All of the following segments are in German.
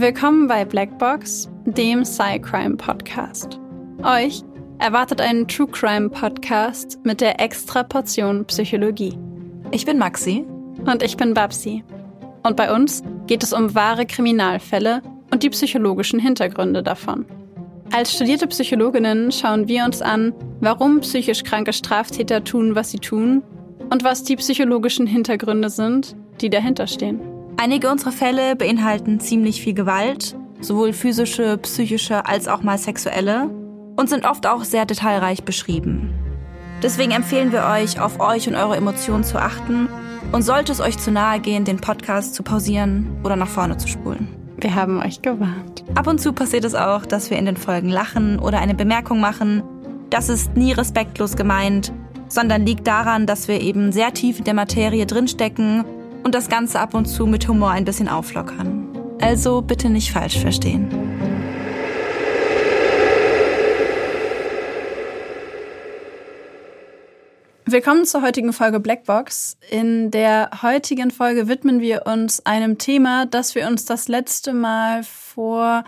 Willkommen bei Blackbox, dem Cycrime Podcast. Euch erwartet ein True Crime Podcast mit der extra Portion Psychologie. Ich bin Maxi. Und ich bin Babsi. Und bei uns geht es um wahre Kriminalfälle und die psychologischen Hintergründe davon. Als studierte Psychologinnen schauen wir uns an, warum psychisch kranke Straftäter tun, was sie tun und was die psychologischen Hintergründe sind, die dahinter stehen. Einige unserer Fälle beinhalten ziemlich viel Gewalt, sowohl physische, psychische als auch mal sexuelle, und sind oft auch sehr detailreich beschrieben. Deswegen empfehlen wir euch, auf euch und eure Emotionen zu achten und sollte es euch zu nahe gehen, den Podcast zu pausieren oder nach vorne zu spulen. Wir haben euch gewarnt. Ab und zu passiert es auch, dass wir in den Folgen lachen oder eine Bemerkung machen. Das ist nie respektlos gemeint, sondern liegt daran, dass wir eben sehr tief in der Materie drinstecken und das Ganze ab und zu mit Humor ein bisschen auflockern. Also bitte nicht falsch verstehen. Willkommen zur heutigen Folge Blackbox. In der heutigen Folge widmen wir uns einem Thema, das wir uns das letzte Mal vor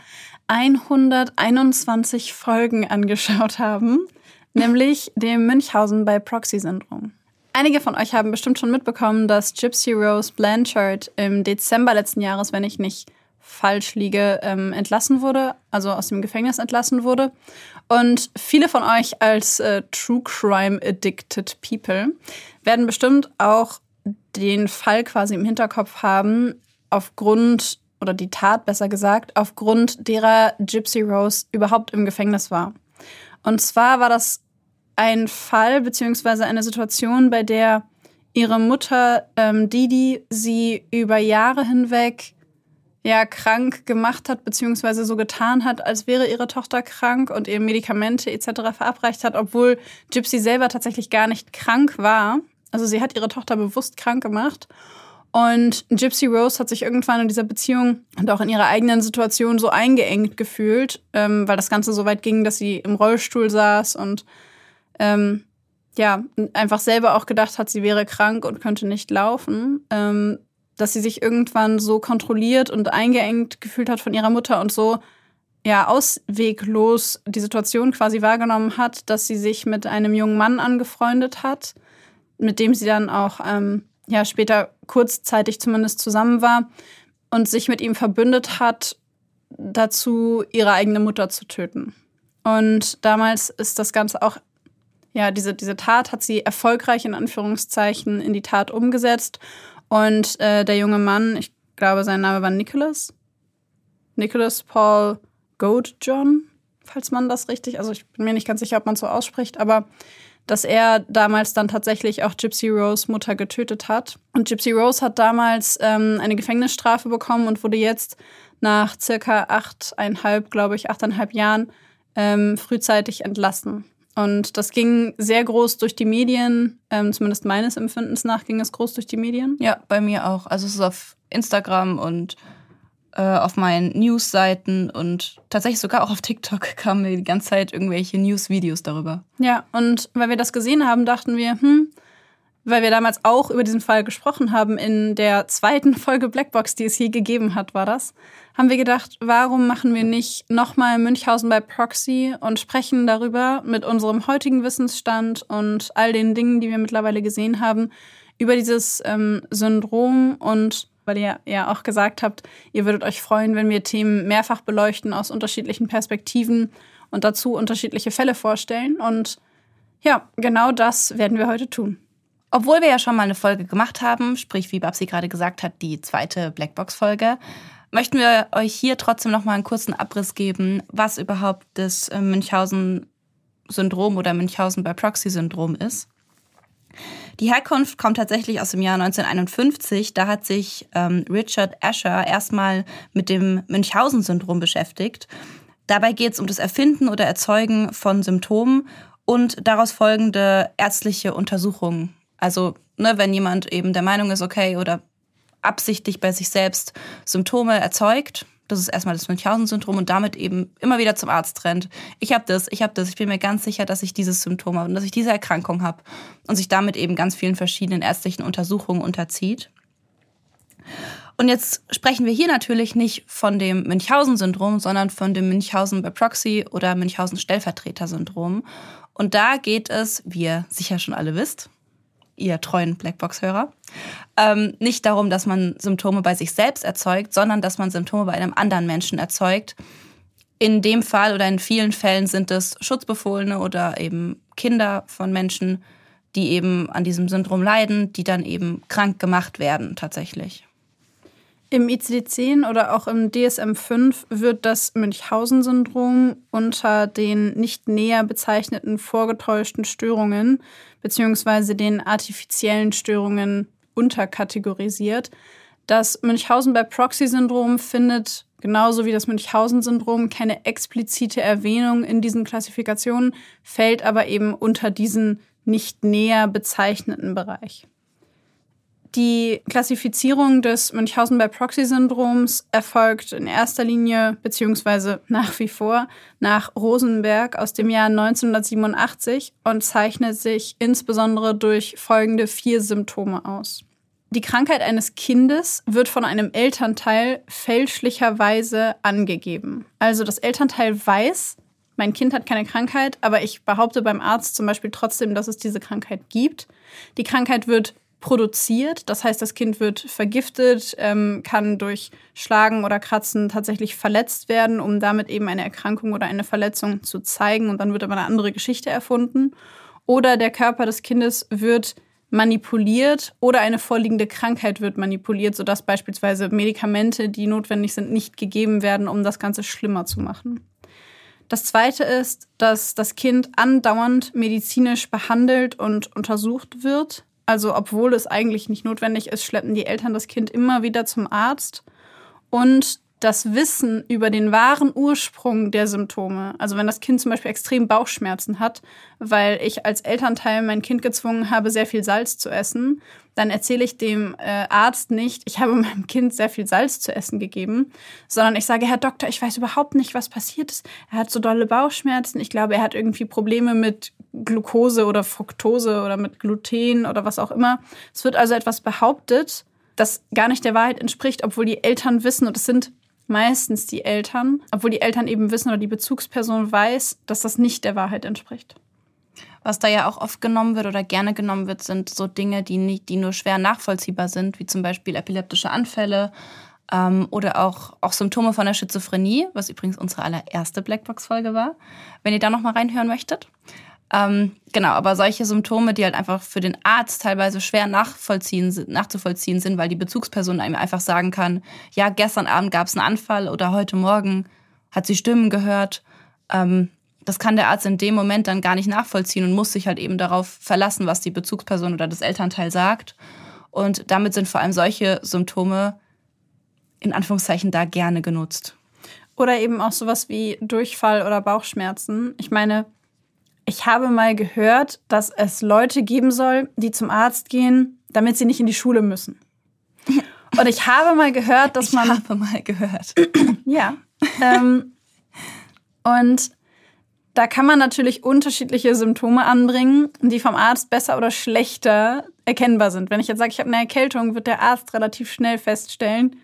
121 Folgen angeschaut haben, nämlich dem Münchhausen bei Proxy-Syndrom. Einige von euch haben bestimmt schon mitbekommen, dass Gypsy Rose Blanchard im Dezember letzten Jahres, wenn ich nicht falsch liege, ähm, entlassen wurde, also aus dem Gefängnis entlassen wurde. Und viele von euch als äh, True Crime Addicted People werden bestimmt auch den Fall quasi im Hinterkopf haben, aufgrund, oder die Tat besser gesagt, aufgrund derer Gypsy Rose überhaupt im Gefängnis war. Und zwar war das ein Fall beziehungsweise eine Situation, bei der ihre Mutter ähm, Didi sie über Jahre hinweg ja krank gemacht hat beziehungsweise so getan hat, als wäre ihre Tochter krank und ihr Medikamente etc. verabreicht hat, obwohl Gypsy selber tatsächlich gar nicht krank war. Also sie hat ihre Tochter bewusst krank gemacht. Und Gypsy Rose hat sich irgendwann in dieser Beziehung und auch in ihrer eigenen Situation so eingeengt gefühlt, ähm, weil das Ganze so weit ging, dass sie im Rollstuhl saß und ähm, ja, einfach selber auch gedacht hat, sie wäre krank und könnte nicht laufen, ähm, dass sie sich irgendwann so kontrolliert und eingeengt gefühlt hat von ihrer Mutter und so ja ausweglos die Situation quasi wahrgenommen hat, dass sie sich mit einem jungen Mann angefreundet hat, mit dem sie dann auch ähm, ja später kurzzeitig zumindest zusammen war und sich mit ihm verbündet hat, dazu ihre eigene Mutter zu töten. Und damals ist das Ganze auch ja, diese, diese Tat hat sie erfolgreich in Anführungszeichen in die Tat umgesetzt. Und äh, der junge Mann, ich glaube, sein Name war Nicholas. Nicholas Paul Goat John, falls man das richtig, also ich bin mir nicht ganz sicher, ob man so ausspricht, aber dass er damals dann tatsächlich auch Gypsy Rose Mutter getötet hat. Und Gypsy Rose hat damals ähm, eine Gefängnisstrafe bekommen und wurde jetzt nach circa achteinhalb, glaube ich, achteinhalb Jahren ähm, frühzeitig entlassen. Und das ging sehr groß durch die Medien, ähm, zumindest meines Empfindens nach ging es groß durch die Medien. Ja, bei mir auch. Also es ist auf Instagram und äh, auf meinen News-Seiten und tatsächlich sogar auch auf TikTok kamen mir die ganze Zeit irgendwelche News-Videos darüber. Ja, und weil wir das gesehen haben, dachten wir, hm, weil wir damals auch über diesen Fall gesprochen haben in der zweiten Folge Blackbox, die es je gegeben hat, war das, haben wir gedacht, warum machen wir nicht nochmal Münchhausen bei Proxy und sprechen darüber mit unserem heutigen Wissensstand und all den Dingen, die wir mittlerweile gesehen haben, über dieses ähm, Syndrom und weil ihr ja auch gesagt habt, ihr würdet euch freuen, wenn wir Themen mehrfach beleuchten aus unterschiedlichen Perspektiven und dazu unterschiedliche Fälle vorstellen. Und ja, genau das werden wir heute tun. Obwohl wir ja schon mal eine Folge gemacht haben, sprich, wie Babsi gerade gesagt hat, die zweite Blackbox-Folge, möchten wir euch hier trotzdem noch mal einen kurzen Abriss geben, was überhaupt das äh, Münchhausen-Syndrom oder Münchhausen by Proxy-Syndrom ist. Die Herkunft kommt tatsächlich aus dem Jahr 1951. Da hat sich ähm, Richard Asher erstmal mit dem Münchhausen-Syndrom beschäftigt. Dabei geht es um das Erfinden oder Erzeugen von Symptomen und daraus folgende ärztliche Untersuchungen also, ne, wenn jemand eben der Meinung ist, okay, oder absichtlich bei sich selbst Symptome erzeugt, das ist erstmal das Münchhausen-Syndrom und damit eben immer wieder zum Arzt rennt. Ich habe das, ich habe das, ich bin mir ganz sicher, dass ich dieses Symptom habe und dass ich diese Erkrankung habe und sich damit eben ganz vielen verschiedenen ärztlichen Untersuchungen unterzieht. Und jetzt sprechen wir hier natürlich nicht von dem Münchhausen-Syndrom, sondern von dem Münchhausen by Proxy oder Münchhausen-Stellvertreter-Syndrom. Und da geht es, wie ihr sicher schon alle wisst, ihr treuen Blackbox-Hörer, ähm, nicht darum, dass man Symptome bei sich selbst erzeugt, sondern dass man Symptome bei einem anderen Menschen erzeugt. In dem Fall oder in vielen Fällen sind es Schutzbefohlene oder eben Kinder von Menschen, die eben an diesem Syndrom leiden, die dann eben krank gemacht werden tatsächlich. Im ICD-10 oder auch im DSM-5 wird das Münchhausen-Syndrom unter den nicht näher bezeichneten vorgetäuschten Störungen bzw. den artifiziellen Störungen unterkategorisiert. Das Münchhausen bei Proxy-Syndrom findet genauso wie das Münchhausen-Syndrom keine explizite Erwähnung in diesen Klassifikationen, fällt aber eben unter diesen nicht näher bezeichneten Bereich. Die Klassifizierung des Münchhausen by Proxy-Syndroms erfolgt in erster Linie beziehungsweise nach wie vor nach Rosenberg aus dem Jahr 1987 und zeichnet sich insbesondere durch folgende vier Symptome aus. Die Krankheit eines Kindes wird von einem Elternteil fälschlicherweise angegeben. Also das Elternteil weiß, mein Kind hat keine Krankheit, aber ich behaupte beim Arzt zum Beispiel trotzdem, dass es diese Krankheit gibt. Die Krankheit wird produziert. Das heißt, das Kind wird vergiftet, ähm, kann durch Schlagen oder Kratzen tatsächlich verletzt werden, um damit eben eine Erkrankung oder eine Verletzung zu zeigen. Und dann wird aber eine andere Geschichte erfunden. Oder der Körper des Kindes wird manipuliert oder eine vorliegende Krankheit wird manipuliert, sodass beispielsweise Medikamente, die notwendig sind, nicht gegeben werden, um das Ganze schlimmer zu machen. Das Zweite ist, dass das Kind andauernd medizinisch behandelt und untersucht wird. Also obwohl es eigentlich nicht notwendig ist, schleppen die Eltern das Kind immer wieder zum Arzt. Und das Wissen über den wahren Ursprung der Symptome, also wenn das Kind zum Beispiel extrem Bauchschmerzen hat, weil ich als Elternteil mein Kind gezwungen habe, sehr viel Salz zu essen, dann erzähle ich dem äh, Arzt nicht, ich habe meinem Kind sehr viel Salz zu essen gegeben, sondern ich sage, Herr Doktor, ich weiß überhaupt nicht, was passiert ist. Er hat so dolle Bauchschmerzen. Ich glaube, er hat irgendwie Probleme mit Glucose oder Fructose oder mit Gluten oder was auch immer. Es wird also etwas behauptet, das gar nicht der Wahrheit entspricht, obwohl die Eltern wissen, und es sind meistens die Eltern, obwohl die Eltern eben wissen oder die Bezugsperson weiß, dass das nicht der Wahrheit entspricht. Was da ja auch oft genommen wird oder gerne genommen wird, sind so Dinge, die, nicht, die nur schwer nachvollziehbar sind, wie zum Beispiel epileptische Anfälle ähm, oder auch, auch Symptome von der Schizophrenie, was übrigens unsere allererste Blackbox-Folge war, wenn ihr da nochmal reinhören möchtet. Ähm, genau, aber solche Symptome, die halt einfach für den Arzt teilweise schwer nachvollziehen, nachzuvollziehen sind, weil die Bezugsperson einem einfach sagen kann, ja, gestern Abend gab es einen Anfall oder heute Morgen hat sie Stimmen gehört. Ähm, das kann der Arzt in dem Moment dann gar nicht nachvollziehen und muss sich halt eben darauf verlassen, was die Bezugsperson oder das Elternteil sagt. Und damit sind vor allem solche Symptome in Anführungszeichen da gerne genutzt. Oder eben auch sowas wie Durchfall oder Bauchschmerzen. Ich meine, ich habe mal gehört, dass es Leute geben soll, die zum Arzt gehen, damit sie nicht in die Schule müssen. Und ich habe mal gehört, dass man. Ich habe mal gehört. ja. Ähm, und da kann man natürlich unterschiedliche Symptome anbringen, die vom Arzt besser oder schlechter erkennbar sind. Wenn ich jetzt sage, ich habe eine Erkältung, wird der Arzt relativ schnell feststellen,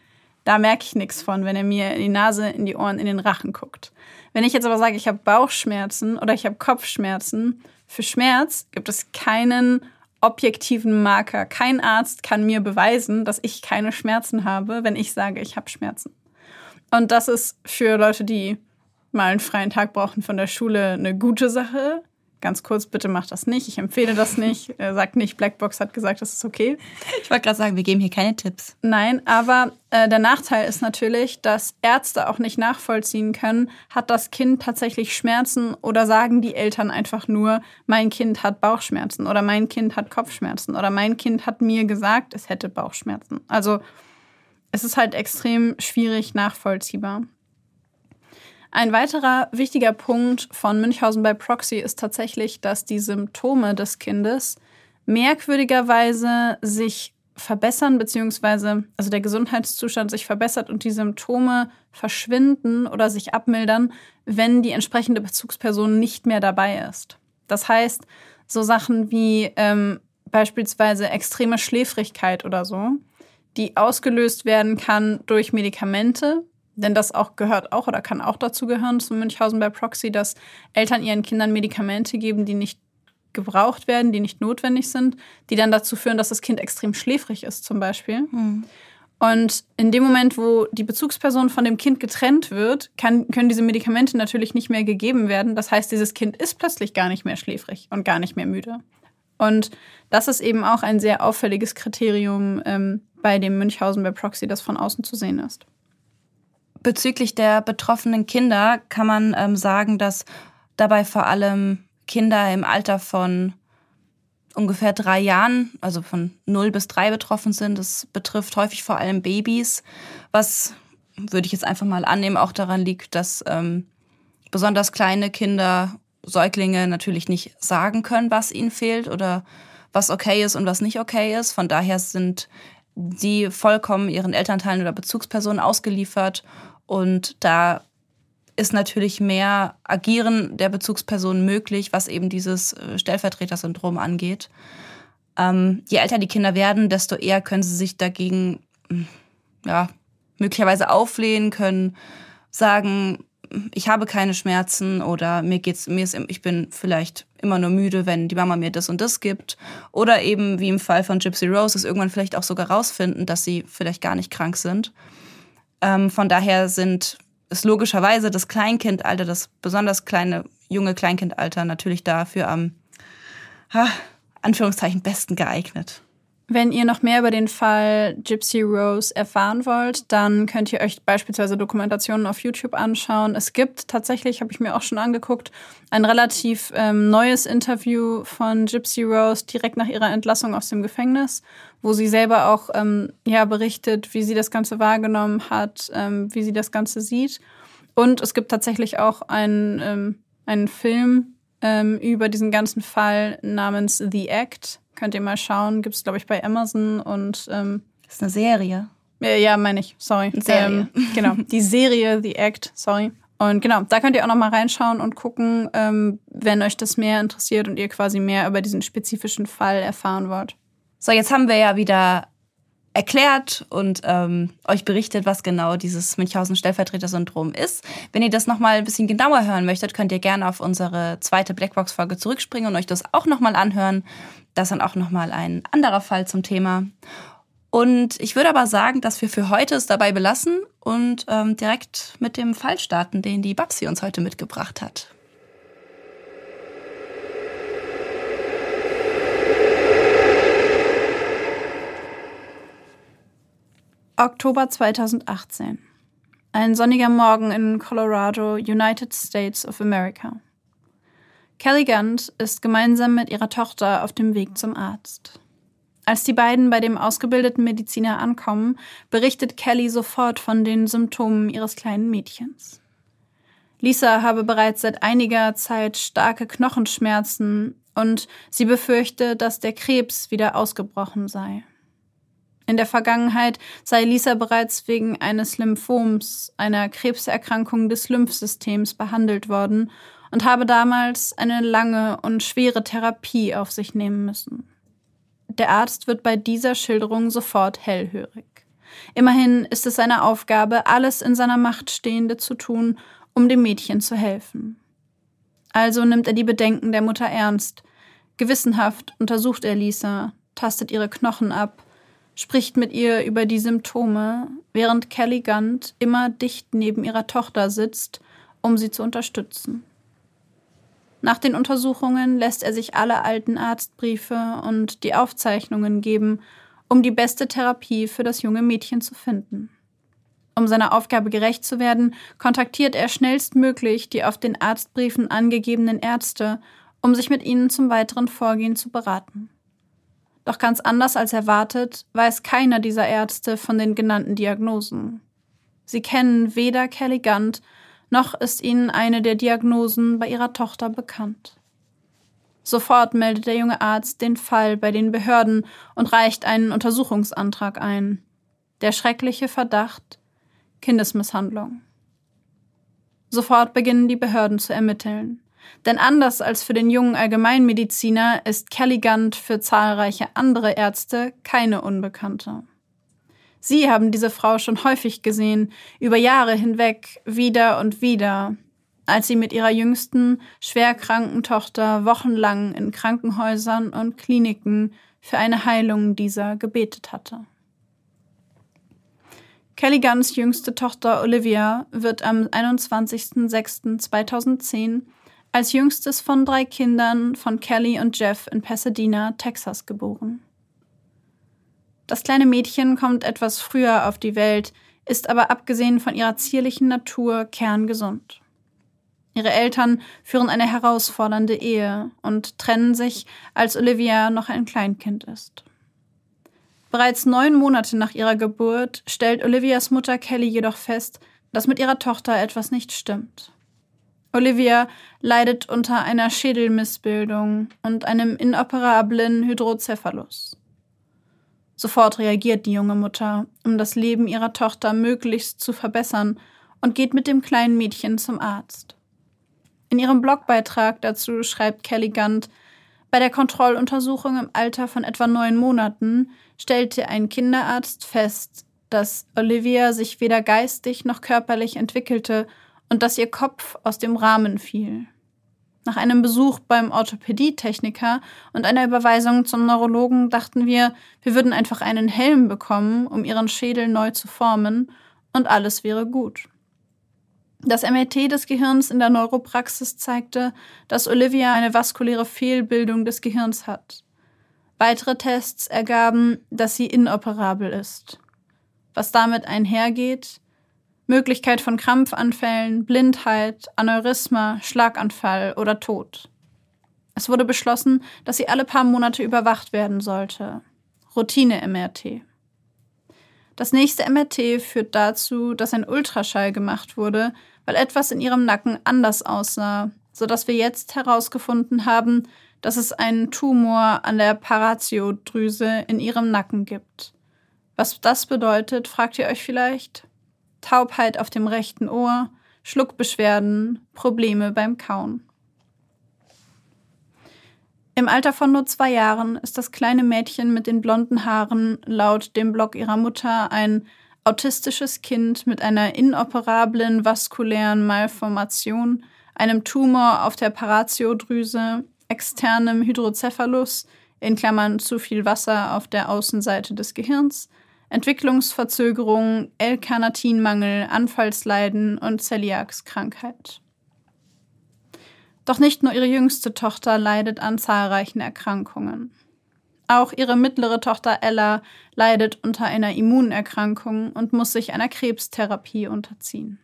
da merke ich nichts von, wenn er mir in die Nase, in die Ohren, in den Rachen guckt. Wenn ich jetzt aber sage, ich habe Bauchschmerzen oder ich habe Kopfschmerzen, für Schmerz gibt es keinen objektiven Marker. Kein Arzt kann mir beweisen, dass ich keine Schmerzen habe, wenn ich sage, ich habe Schmerzen. Und das ist für Leute, die mal einen freien Tag brauchen von der Schule, eine gute Sache. Ganz kurz, bitte macht das nicht. Ich empfehle das nicht. Er sagt nicht, Blackbox hat gesagt, das ist okay. Ich wollte gerade sagen, wir geben hier keine Tipps. Nein, aber äh, der Nachteil ist natürlich, dass Ärzte auch nicht nachvollziehen können, hat das Kind tatsächlich Schmerzen oder sagen die Eltern einfach nur, mein Kind hat Bauchschmerzen oder mein Kind hat Kopfschmerzen oder mein Kind hat mir gesagt, es hätte Bauchschmerzen. Also es ist halt extrem schwierig nachvollziehbar. Ein weiterer wichtiger Punkt von Münchhausen bei Proxy ist tatsächlich, dass die Symptome des Kindes merkwürdigerweise sich verbessern, beziehungsweise also der Gesundheitszustand sich verbessert und die Symptome verschwinden oder sich abmildern, wenn die entsprechende Bezugsperson nicht mehr dabei ist. Das heißt, so Sachen wie ähm, beispielsweise extreme Schläfrigkeit oder so, die ausgelöst werden kann durch Medikamente. Denn das auch gehört auch oder kann auch dazu gehören zu Münchhausen bei Proxy, dass Eltern ihren Kindern Medikamente geben, die nicht gebraucht werden, die nicht notwendig sind, die dann dazu führen, dass das Kind extrem schläfrig ist, zum Beispiel. Mhm. Und in dem Moment, wo die Bezugsperson von dem Kind getrennt wird, kann, können diese Medikamente natürlich nicht mehr gegeben werden. Das heißt, dieses Kind ist plötzlich gar nicht mehr schläfrig und gar nicht mehr müde. Und das ist eben auch ein sehr auffälliges Kriterium ähm, bei dem Münchhausen bei Proxy, das von außen zu sehen ist. Bezüglich der betroffenen Kinder kann man ähm, sagen, dass dabei vor allem Kinder im Alter von ungefähr drei Jahren, also von null bis drei betroffen sind. Das betrifft häufig vor allem Babys, was würde ich jetzt einfach mal annehmen, auch daran liegt, dass ähm, besonders kleine Kinder, Säuglinge natürlich nicht sagen können, was ihnen fehlt oder was okay ist und was nicht okay ist. Von daher sind die vollkommen ihren Elternteilen oder Bezugspersonen ausgeliefert und da ist natürlich mehr Agieren der Bezugsperson möglich, was eben dieses äh, Stellvertreter-Syndrom angeht. Ähm, je älter die Kinder werden, desto eher können sie sich dagegen hm, ja, möglicherweise auflehnen, können sagen, ich habe keine Schmerzen oder mir geht's, mir ist, ich bin vielleicht immer nur müde, wenn die Mama mir das und das gibt. Oder eben, wie im Fall von Gypsy Rose, es irgendwann vielleicht auch sogar rausfinden, dass sie vielleicht gar nicht krank sind. Ähm, von daher sind ist logischerweise das Kleinkindalter, das besonders kleine, junge Kleinkindalter natürlich dafür am, ha, Anführungszeichen, besten geeignet. Wenn ihr noch mehr über den Fall Gypsy Rose erfahren wollt, dann könnt ihr euch beispielsweise Dokumentationen auf YouTube anschauen. Es gibt tatsächlich, habe ich mir auch schon angeguckt, ein relativ ähm, neues Interview von Gypsy Rose direkt nach ihrer Entlassung aus dem Gefängnis, wo sie selber auch ähm, ja, berichtet, wie sie das Ganze wahrgenommen hat, ähm, wie sie das Ganze sieht. Und es gibt tatsächlich auch einen, ähm, einen Film ähm, über diesen ganzen Fall namens The Act Könnt ihr mal schauen. Gibt es, glaube ich, bei Amazon und. Ähm, das ist eine Serie. Ja, ja meine ich. Sorry. Serie. Ähm, genau. Die Serie, The Act. Sorry. Und genau, da könnt ihr auch noch mal reinschauen und gucken, ähm, wenn euch das mehr interessiert und ihr quasi mehr über diesen spezifischen Fall erfahren wollt. So, jetzt haben wir ja wieder erklärt und ähm, euch berichtet, was genau dieses Münchhausen-Stellvertreter-Syndrom ist. Wenn ihr das nochmal ein bisschen genauer hören möchtet, könnt ihr gerne auf unsere zweite Blackbox-Folge zurückspringen und euch das auch nochmal anhören. Das dann auch nochmal ein anderer Fall zum Thema. Und ich würde aber sagen, dass wir für heute es dabei belassen und ähm, direkt mit dem Fall starten, den die Babsi uns heute mitgebracht hat. Oktober 2018. Ein sonniger Morgen in Colorado, United States of America. Kelly Gunt ist gemeinsam mit ihrer Tochter auf dem Weg zum Arzt. Als die beiden bei dem ausgebildeten Mediziner ankommen, berichtet Kelly sofort von den Symptomen ihres kleinen Mädchens. Lisa habe bereits seit einiger Zeit starke Knochenschmerzen und sie befürchte, dass der Krebs wieder ausgebrochen sei. In der Vergangenheit sei Lisa bereits wegen eines Lymphoms, einer Krebserkrankung des Lymphsystems, behandelt worden und habe damals eine lange und schwere Therapie auf sich nehmen müssen. Der Arzt wird bei dieser Schilderung sofort hellhörig. Immerhin ist es seine Aufgabe, alles in seiner Macht Stehende zu tun, um dem Mädchen zu helfen. Also nimmt er die Bedenken der Mutter ernst. Gewissenhaft untersucht er Lisa, tastet ihre Knochen ab, spricht mit ihr über die Symptome, während Kelly Gunt immer dicht neben ihrer Tochter sitzt, um sie zu unterstützen. Nach den Untersuchungen lässt er sich alle alten Arztbriefe und die Aufzeichnungen geben, um die beste Therapie für das junge Mädchen zu finden. Um seiner Aufgabe gerecht zu werden, kontaktiert er schnellstmöglich die auf den Arztbriefen angegebenen Ärzte, um sich mit ihnen zum weiteren Vorgehen zu beraten. Doch ganz anders als erwartet, weiß keiner dieser Ärzte von den genannten Diagnosen. Sie kennen weder Kelly Gunt noch ist ihnen eine der Diagnosen bei ihrer Tochter bekannt. Sofort meldet der junge Arzt den Fall bei den Behörden und reicht einen Untersuchungsantrag ein. Der schreckliche Verdacht Kindesmisshandlung. Sofort beginnen die Behörden zu ermitteln. Denn anders als für den jungen Allgemeinmediziner ist Kelly Gunt für zahlreiche andere Ärzte keine Unbekannte. Sie haben diese Frau schon häufig gesehen, über Jahre hinweg, wieder und wieder, als sie mit ihrer jüngsten, schwerkranken Tochter wochenlang in Krankenhäusern und Kliniken für eine Heilung dieser gebetet hatte. Kelly Gunns jüngste Tochter Olivia wird am 21.06.2010 als jüngstes von drei Kindern von Kelly und Jeff in Pasadena, Texas geboren. Das kleine Mädchen kommt etwas früher auf die Welt, ist aber abgesehen von ihrer zierlichen Natur kerngesund. Ihre Eltern führen eine herausfordernde Ehe und trennen sich, als Olivia noch ein Kleinkind ist. Bereits neun Monate nach ihrer Geburt stellt Olivias Mutter Kelly jedoch fest, dass mit ihrer Tochter etwas nicht stimmt. Olivia leidet unter einer Schädelmissbildung und einem inoperablen Hydrocephalus. Sofort reagiert die junge Mutter, um das Leben ihrer Tochter möglichst zu verbessern, und geht mit dem kleinen Mädchen zum Arzt. In ihrem Blogbeitrag dazu schreibt Kelly Gant, bei der Kontrolluntersuchung im Alter von etwa neun Monaten stellte ein Kinderarzt fest, dass Olivia sich weder geistig noch körperlich entwickelte und dass ihr Kopf aus dem Rahmen fiel. Nach einem Besuch beim Orthopädietechniker und einer Überweisung zum Neurologen dachten wir, wir würden einfach einen Helm bekommen, um ihren Schädel neu zu formen, und alles wäre gut. Das MRT des Gehirns in der Neuropraxis zeigte, dass Olivia eine vaskuläre Fehlbildung des Gehirns hat. Weitere Tests ergaben, dass sie inoperabel ist. Was damit einhergeht, Möglichkeit von Krampfanfällen, Blindheit, Aneurysma, Schlaganfall oder Tod. Es wurde beschlossen, dass sie alle paar Monate überwacht werden sollte. Routine-MRT. Das nächste MRT führt dazu, dass ein Ultraschall gemacht wurde, weil etwas in ihrem Nacken anders aussah, sodass wir jetzt herausgefunden haben, dass es einen Tumor an der Paratiodrüse in ihrem Nacken gibt. Was das bedeutet, fragt ihr euch vielleicht? Taubheit auf dem rechten Ohr, Schluckbeschwerden, Probleme beim Kauen. Im Alter von nur zwei Jahren ist das kleine Mädchen mit den blonden Haaren laut dem Blog ihrer Mutter ein autistisches Kind mit einer inoperablen vaskulären Malformation, einem Tumor auf der Paratiodrüse, externem Hydrocephalus, in Klammern zu viel Wasser auf der Außenseite des Gehirns, Entwicklungsverzögerung, L-Carnitinmangel, Anfallsleiden und Zeliakskrankheit. Doch nicht nur ihre jüngste Tochter leidet an zahlreichen Erkrankungen. Auch ihre mittlere Tochter Ella leidet unter einer Immunerkrankung und muss sich einer Krebstherapie unterziehen.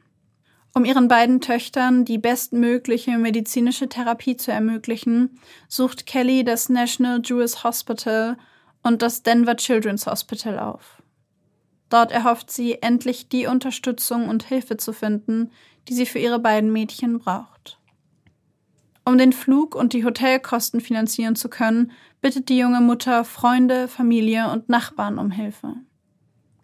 Um ihren beiden Töchtern die bestmögliche medizinische Therapie zu ermöglichen, sucht Kelly das National Jewish Hospital und das Denver Children's Hospital auf. Dort erhofft sie, endlich die Unterstützung und Hilfe zu finden, die sie für ihre beiden Mädchen braucht. Um den Flug und die Hotelkosten finanzieren zu können, bittet die junge Mutter Freunde, Familie und Nachbarn um Hilfe.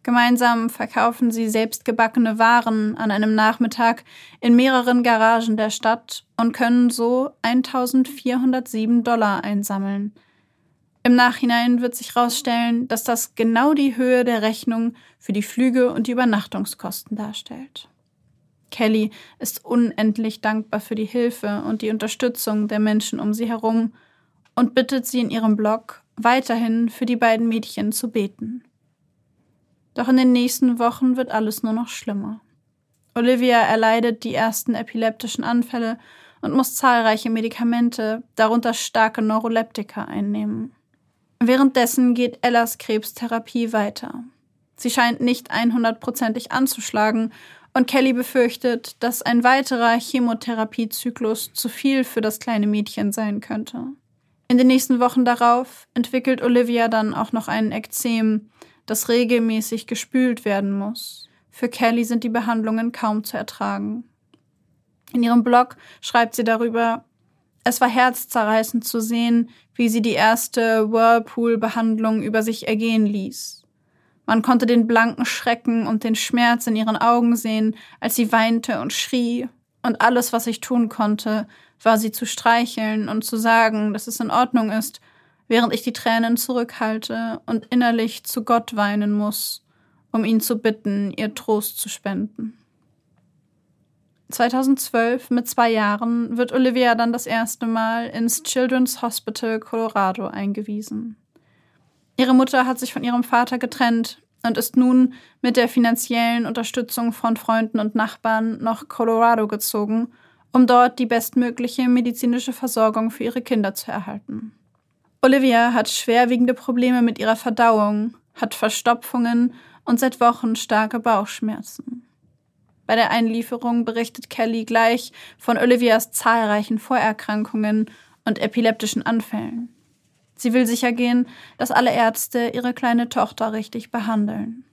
Gemeinsam verkaufen sie selbstgebackene Waren an einem Nachmittag in mehreren Garagen der Stadt und können so 1407 Dollar einsammeln. Im Nachhinein wird sich herausstellen, dass das genau die Höhe der Rechnung für die Flüge und die Übernachtungskosten darstellt. Kelly ist unendlich dankbar für die Hilfe und die Unterstützung der Menschen um sie herum und bittet sie in ihrem Blog, weiterhin für die beiden Mädchen zu beten. Doch in den nächsten Wochen wird alles nur noch schlimmer. Olivia erleidet die ersten epileptischen Anfälle und muss zahlreiche Medikamente, darunter starke Neuroleptika, einnehmen. Währenddessen geht Ellas Krebstherapie weiter. Sie scheint nicht 100%ig anzuschlagen und Kelly befürchtet, dass ein weiterer Chemotherapiezyklus zu viel für das kleine Mädchen sein könnte. In den nächsten Wochen darauf entwickelt Olivia dann auch noch einen Ekzem, das regelmäßig gespült werden muss. Für Kelly sind die Behandlungen kaum zu ertragen. In ihrem Blog schreibt sie darüber, es war herzzerreißend zu sehen, wie sie die erste Whirlpool-Behandlung über sich ergehen ließ. Man konnte den blanken Schrecken und den Schmerz in ihren Augen sehen, als sie weinte und schrie, und alles, was ich tun konnte, war sie zu streicheln und zu sagen, dass es in Ordnung ist, während ich die Tränen zurückhalte und innerlich zu Gott weinen muss um ihn zu bitten, ihr Trost zu spenden. 2012, mit zwei Jahren, wird Olivia dann das erste Mal ins Children's Hospital Colorado eingewiesen. Ihre Mutter hat sich von ihrem Vater getrennt und ist nun mit der finanziellen Unterstützung von Freunden und Nachbarn nach Colorado gezogen, um dort die bestmögliche medizinische Versorgung für ihre Kinder zu erhalten. Olivia hat schwerwiegende Probleme mit ihrer Verdauung, hat Verstopfungen und seit Wochen starke Bauchschmerzen. Bei der Einlieferung berichtet Kelly gleich von Olivias zahlreichen Vorerkrankungen und epileptischen Anfällen. Sie will sicher gehen, dass alle Ärzte ihre kleine Tochter richtig behandeln.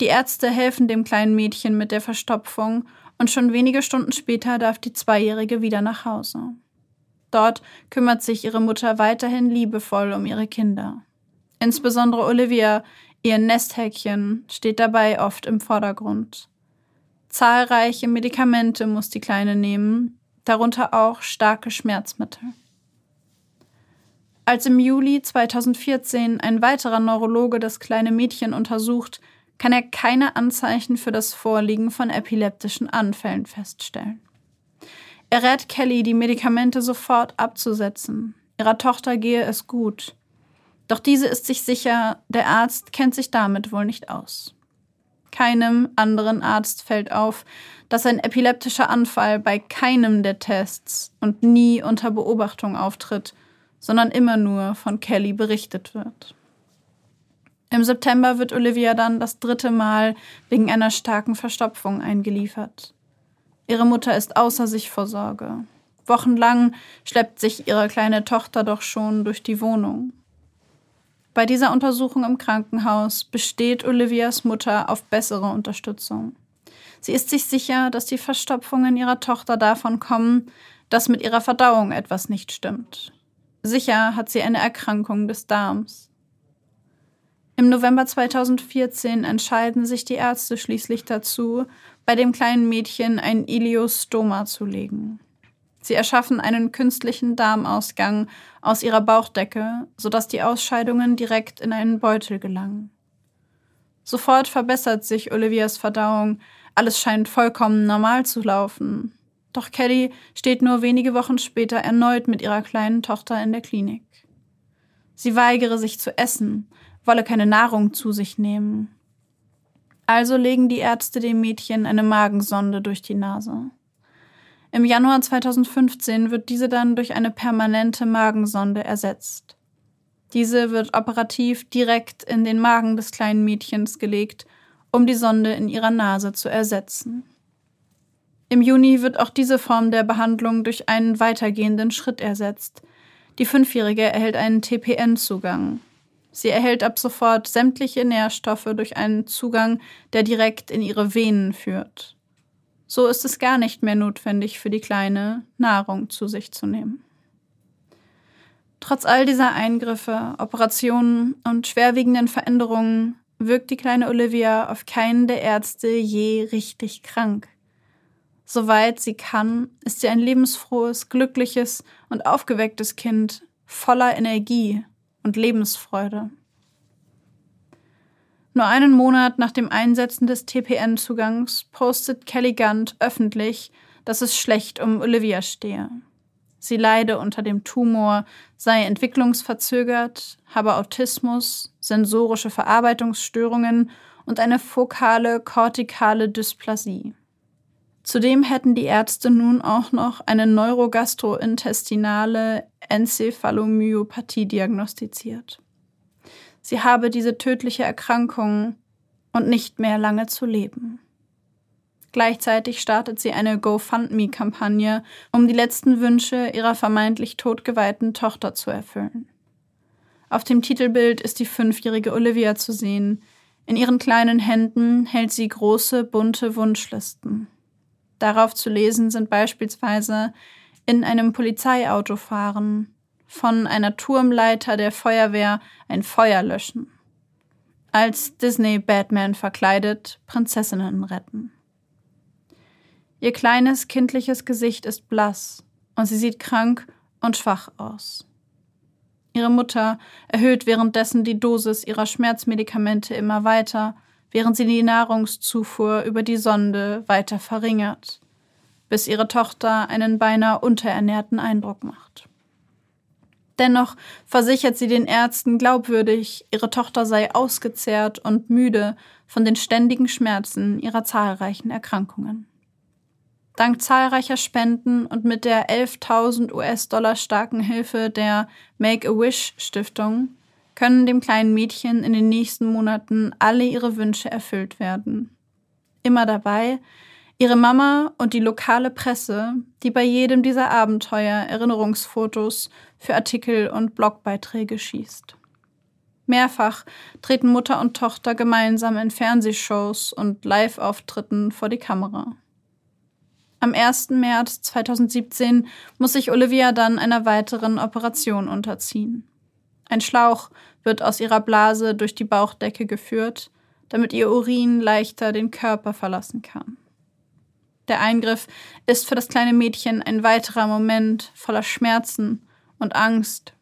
Die Ärzte helfen dem kleinen Mädchen mit der Verstopfung und schon wenige Stunden später darf die Zweijährige wieder nach Hause. Dort kümmert sich ihre Mutter weiterhin liebevoll um ihre Kinder. Insbesondere Olivia, ihr Nesthäkchen, steht dabei oft im Vordergrund. Zahlreiche Medikamente muss die Kleine nehmen, darunter auch starke Schmerzmittel. Als im Juli 2014 ein weiterer Neurologe das kleine Mädchen untersucht, kann er keine Anzeichen für das Vorliegen von epileptischen Anfällen feststellen. Er rät Kelly, die Medikamente sofort abzusetzen. Ihrer Tochter gehe es gut. Doch diese ist sich sicher, der Arzt kennt sich damit wohl nicht aus. Keinem anderen Arzt fällt auf, dass ein epileptischer Anfall bei keinem der Tests und nie unter Beobachtung auftritt, sondern immer nur von Kelly berichtet wird. Im September wird Olivia dann das dritte Mal wegen einer starken Verstopfung eingeliefert. Ihre Mutter ist außer sich vor Sorge. Wochenlang schleppt sich ihre kleine Tochter doch schon durch die Wohnung. Bei dieser Untersuchung im Krankenhaus besteht Olivias Mutter auf bessere Unterstützung. Sie ist sich sicher, dass die Verstopfungen ihrer Tochter davon kommen, dass mit ihrer Verdauung etwas nicht stimmt. Sicher hat sie eine Erkrankung des Darms. Im November 2014 entscheiden sich die Ärzte schließlich dazu, bei dem kleinen Mädchen ein Iliostoma zu legen. Sie erschaffen einen künstlichen Darmausgang aus ihrer Bauchdecke, sodass die Ausscheidungen direkt in einen Beutel gelangen. Sofort verbessert sich Olivias Verdauung, alles scheint vollkommen normal zu laufen. Doch Kelly steht nur wenige Wochen später erneut mit ihrer kleinen Tochter in der Klinik. Sie weigere sich zu essen, wolle keine Nahrung zu sich nehmen. Also legen die Ärzte dem Mädchen eine Magensonde durch die Nase. Im Januar 2015 wird diese dann durch eine permanente Magensonde ersetzt. Diese wird operativ direkt in den Magen des kleinen Mädchens gelegt, um die Sonde in ihrer Nase zu ersetzen. Im Juni wird auch diese Form der Behandlung durch einen weitergehenden Schritt ersetzt. Die Fünfjährige erhält einen TPN-Zugang. Sie erhält ab sofort sämtliche Nährstoffe durch einen Zugang, der direkt in ihre Venen führt. So ist es gar nicht mehr notwendig für die Kleine, Nahrung zu sich zu nehmen. Trotz all dieser Eingriffe, Operationen und schwerwiegenden Veränderungen wirkt die kleine Olivia auf keinen der Ärzte je richtig krank. Soweit sie kann, ist sie ein lebensfrohes, glückliches und aufgewecktes Kind, voller Energie und Lebensfreude. Nur einen Monat nach dem Einsetzen des TPN-Zugangs postet Kelly Gant öffentlich, dass es schlecht um Olivia stehe. Sie leide unter dem Tumor, sei entwicklungsverzögert, habe Autismus, sensorische Verarbeitungsstörungen und eine fokale kortikale Dysplasie. Zudem hätten die Ärzte nun auch noch eine neurogastrointestinale Enzephalomyopathie diagnostiziert. Sie habe diese tödliche Erkrankung und nicht mehr lange zu leben. Gleichzeitig startet sie eine GoFundMe-Kampagne, um die letzten Wünsche ihrer vermeintlich totgeweihten Tochter zu erfüllen. Auf dem Titelbild ist die fünfjährige Olivia zu sehen. In ihren kleinen Händen hält sie große, bunte Wunschlisten. Darauf zu lesen sind beispielsweise in einem Polizeiauto fahren, von einer Turmleiter der Feuerwehr ein Feuer löschen. Als Disney-Batman verkleidet Prinzessinnen retten. Ihr kleines kindliches Gesicht ist blass und sie sieht krank und schwach aus. Ihre Mutter erhöht währenddessen die Dosis ihrer Schmerzmedikamente immer weiter, während sie die Nahrungszufuhr über die Sonde weiter verringert, bis ihre Tochter einen beinahe unterernährten Eindruck macht. Dennoch versichert sie den Ärzten glaubwürdig, ihre Tochter sei ausgezehrt und müde von den ständigen Schmerzen ihrer zahlreichen Erkrankungen. Dank zahlreicher Spenden und mit der 11.000 US-Dollar starken Hilfe der Make-A-Wish-Stiftung können dem kleinen Mädchen in den nächsten Monaten alle ihre Wünsche erfüllt werden. Immer dabei ihre Mama und die lokale Presse, die bei jedem dieser Abenteuer Erinnerungsfotos für Artikel und Blogbeiträge schießt. Mehrfach treten Mutter und Tochter gemeinsam in Fernsehshows und Live-Auftritten vor die Kamera. Am 1. März 2017 muss sich Olivia dann einer weiteren Operation unterziehen. Ein Schlauch wird aus ihrer Blase durch die Bauchdecke geführt, damit ihr Urin leichter den Körper verlassen kann. Der Eingriff ist für das kleine Mädchen ein weiterer Moment voller Schmerzen und Angst.